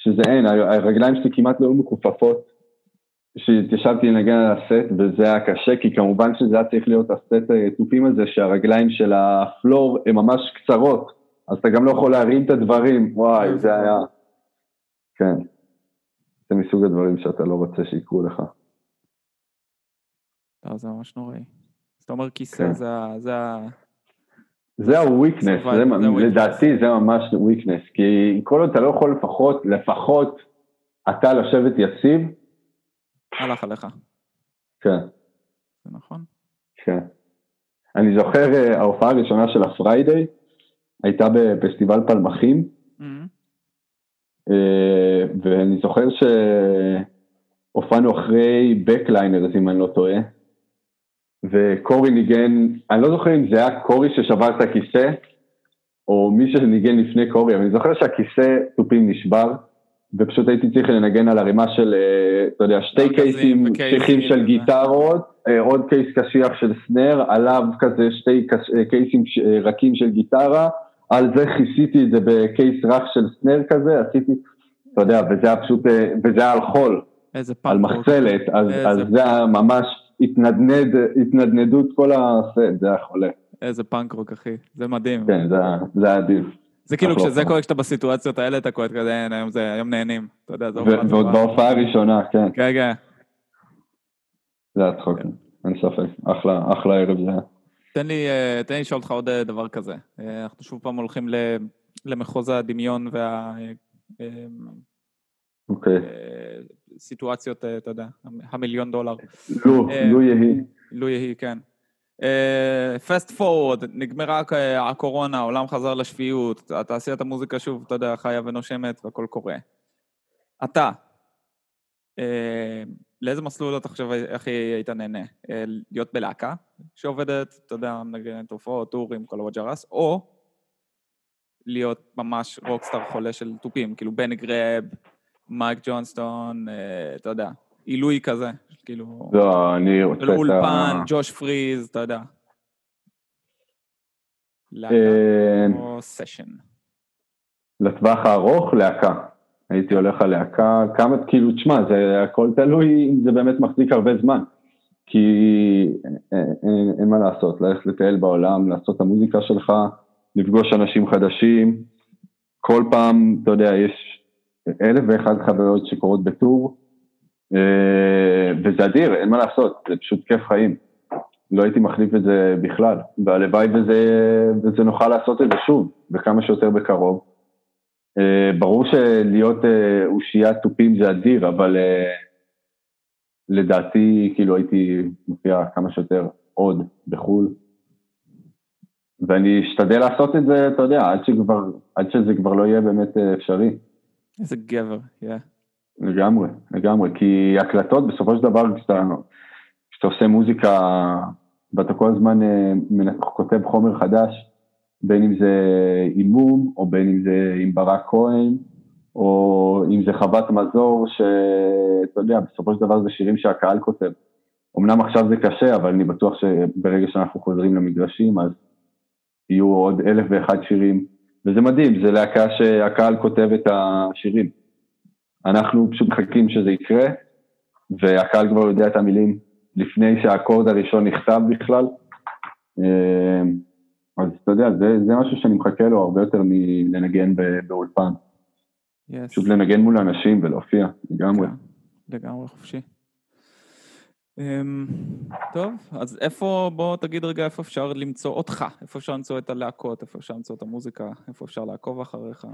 שזה אין, הרגליים שלי כמעט לא היו מכופפות. כשהתיישבתי לנגן על הסט, וזה היה קשה, כי כמובן שזה היה צריך להיות הסט התופים הזה, שהרגליים של ה floor הן ממש קצרות, אז אתה גם לא יכול להרים את הדברים, וואי, זה היה... כן. זה מסוג הדברים שאתה לא רוצה שיקרו לך. לא, זה ממש נוראי. אז אתה אומר כיסא, כן. זה ה... זה ה-weakness, לדעתי זה ממש weakness, כי כל עוד אתה לא יכול לפחות, לפחות אתה לשבת יציב, הלך עליך. כן, זה נכון? כן. אני זוכר, אה, ההופעה הראשונה של הפריידיי הייתה בפסטיבל פלמחים, מהמם. אה, ואני זוכר שהופענו אחרי בקליינרס, אם אני לא טועה, וקורי ניגן, אני לא זוכר אם זה היה קורי ששבר את הכיסא, או מי שניגן לפני קורי, אבל אני זוכר שהכיסא תופים נשבר, ופשוט הייתי צריך לנגן על ערימה של, אה, אתה יודע, שתי קייסים קשיחים של וזה. גיטרות, אה, עוד case קשיח של snare, עליו כזה שתי אה, קייסים אה, רכים של גיטרה, על זה כיסיתי את זה בקייס רך של סנר כזה, עשיתי, אתה יודע, וזה היה פשוט, אה, וזה היה על חול, על. מחצלת, אז זה היה ממש התנדנד, התנדנדות כל הסט, זה היה חולה. איזה פאנק רוק, אחי. זה מדהים. כן, זה זה היה עדיף. זה כאילו כשזה. קורה כשאתה בסיטואציות האלה, אתה קורא כזה, "אין, היום זה, היום נהנים. אתה יודע, זה הופעה ועוד. בהופעה הראשונה, כן, כן, כן. זה היה צחוק, אין ספק, אחלה, אחלה ערב זה היה. תן לי, אה, תן לי לשאול אותך עוד אה, דבר כזה. אה, אנחנו שוב פעם הולכים למחוז הדמיון אוקיי, והסיטואציות, אתה יודע, המיליון דולר. לו, אה, לו יהי. לו יהי, כן. פסט פורוורד, נגמרה הקורונה, העולם חזר לשפיות, תעשיית המוזיקה שוב, אתה יודע, חיה ונושמת והכל קורה. אתה, אה, לאיזה מסלול אתה חושב הכי היית נהנה? אה, להיות בלהקה שעובדת, אתה יודע, מנגנת הופעות, טורים, כל הווג'רס, או להיות ממש rockstar חולה של תופים, כאילו בני גרב, מייק ג'ונסטון, אה, אתה יודע, עילוי כזה, כאילו... לא, אני רוצה את ה... אולפן, ג'וש פריז, אתה יודע. להקה אה, או session. לטווח הארוך, להקה. הייתי הולך על להקה, כמה, כאילו, תשמע, זה הכל תלוי אם זה באמת מחזיק הרבה זמן. כי אין, אין, אין מה לעשות, ללכת לטייל בעולם, לעשות את המוזיקה שלך, לפגוש אנשים חדשים. כל פעם, אתה יודע, יש אלף ואחת חוויות שקורות בטור, אה, וזה אדיר, אין מה לעשות, זה פשוט כיף חיים. לא הייתי מחליף את זה בכלל, והלוואי וזה, וזה נוכל לעשות את זה שוב, וכמה שיותר בקרוב. אה, ברור שלהיות אה, אושיית תופים זה אדיר, אבל לדעתי, כאילו הייתי מופיע כמה שיותר עוד בחו"ל. ואני אשתדל לעשות את זה, אתה יודע, עד, שכבר, עד שזה כבר לא יהיה באמת אפשרי. איזה גבר, יא. לגמרי, לגמרי, כי הקלטות בסופו של דבר כשאתה, כשאתה עושה מוזיקה ואתה כל הזמן אה, כותב חומר חדש, בין אם זה עם מום, או בין אם זה עם ברק כהן, או אם זה חוות מזור, שאתה יודע, בסופו של דבר זה שירים שהקהל כותב. אמנם עכשיו זה קשה, אבל אני בטוח שברגע שאנחנו חוזרים למגרשים, אז יהיו עוד אלף ואחד שירים, וזה מדהים, זה להקה שהקהל כותב את השירים. אנחנו פשוט מחכים שזה יקרה, והקהל כבר יודע את המילים לפני שהאקורד הראשון נכתב בכלל. אה, אז אתה יודע, זה, זה משהו שאני מחכה לו הרבה יותר מלנגן באולפן. יס. פשוט לנגן מול אנשים ולהופיע, לגמרי. כן, לגמרי חופשי. אמ, טוב, אז איפה, בוא תגיד רגע איפה אפשר למצוא אותך, איפה אפשר למצוא את הלהקות, איפה אפשר למצוא את המוזיקה, איפה אפשר לעקוב אחריך.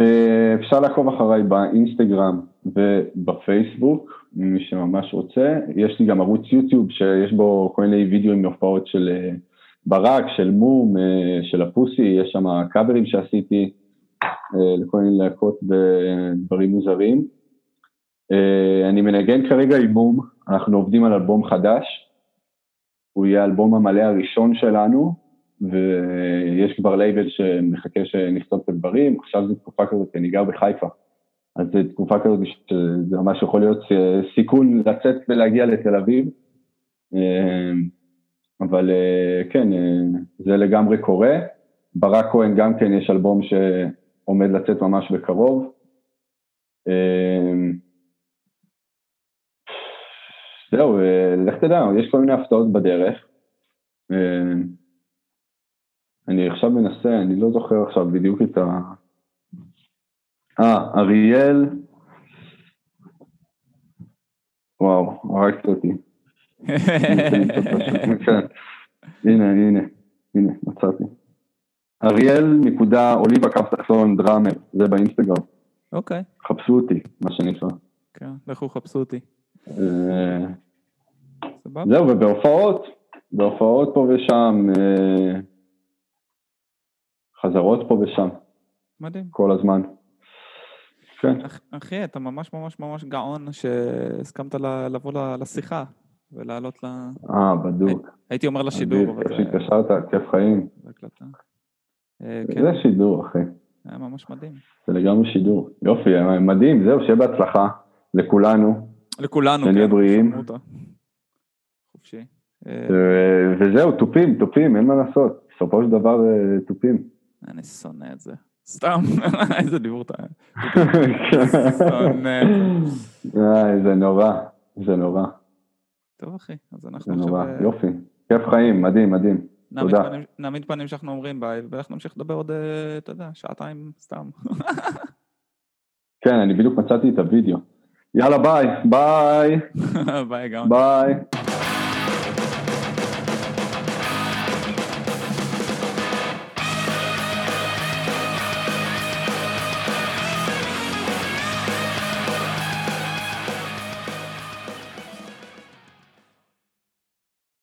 אה, אפשר לעקוב אחריי באינסטגרם ובפייסבוק, מי שממש רוצה. יש לי גם ערוץ יוטיוב שיש בו כל מיני וידאוים מהופעות של אה, ברק, של מום, אה, של הפוסי, יש שם קאברים שעשיתי לכל מיני להקות ודברים מוזרים. אה, אני מנגן כרגע עם מום, אנחנו עובדים על אלבום חדש, הוא יהיה האלבום המלא הראשון שלנו, ויש כבר לייבל שמחכה שנכתוב את הדברים, עכשיו זו תקופה כזאת, אני גר בחיפה, אז זו תקופה כזאת שזה ממש יכול להיות סיכון לצאת ולהגיע לתל אביב, אה, אבל אה, כן, זה לגמרי קורה. ברק כהן גם כן יש אלבום שעומד לצאת ממש בקרוב. זהו, אה, לך תדע, יש כל מיני הפתעות בדרך. אה, אני עכשיו מנסה, אני לא זוכר עכשיו בדיוק את ה... אה, אריאל, וואו, הרגת אותי. הנה, הנה, הנה, מצאתי. אריאל נקודה אוליבה קו תחתון דראמר, זה באינסטגרם, אוקיי, חפשו אותי, מה שנקרא. כן, לכו חפשו אותי. אה, סבבה? זהו, ובהופעות, בהופעות פה ושם, אה, חזרות פה ושם, מדהים. כל הזמן. כן, אח- אחי, אתה ממש ממש ממש גאון שהסכמת לבוא לשיחה ולעלות ל... אה, בדוק. הייתי אומר לשידור, אבל כיף זה שהתקשרת, כיף חיים. אה, כן, זה שידור, אחי. היה ממש מדהים. זה לגמרי שידור. יופי, מדהים, זהו, שיהיה בהצלחה לכולנו. לכולנו, שנהיה כן, בריאים. חופשי. אה, וזהו, תופים, תופים, אין מה לעשות. בסופו של דבר, אה, תופים. אני שונא את זה. סתם, איזה דיבור אתה... שונא את זה. זה נורא, זה נורא, טוב אחי, אז זה אנחנו נורא, עכשיו... אה, יופי. כיף חיים, מדהים, מדהים. תודה. נעמיד פנים שאנחנו אומרים ביי, ואנחנו נמשיך לדבר עוד, אתה יודע, שעתיים סתם. כן, אני בדיוק מצאתי את הוידאו. יאללה, ביי, ביי, ביי גם. ביי.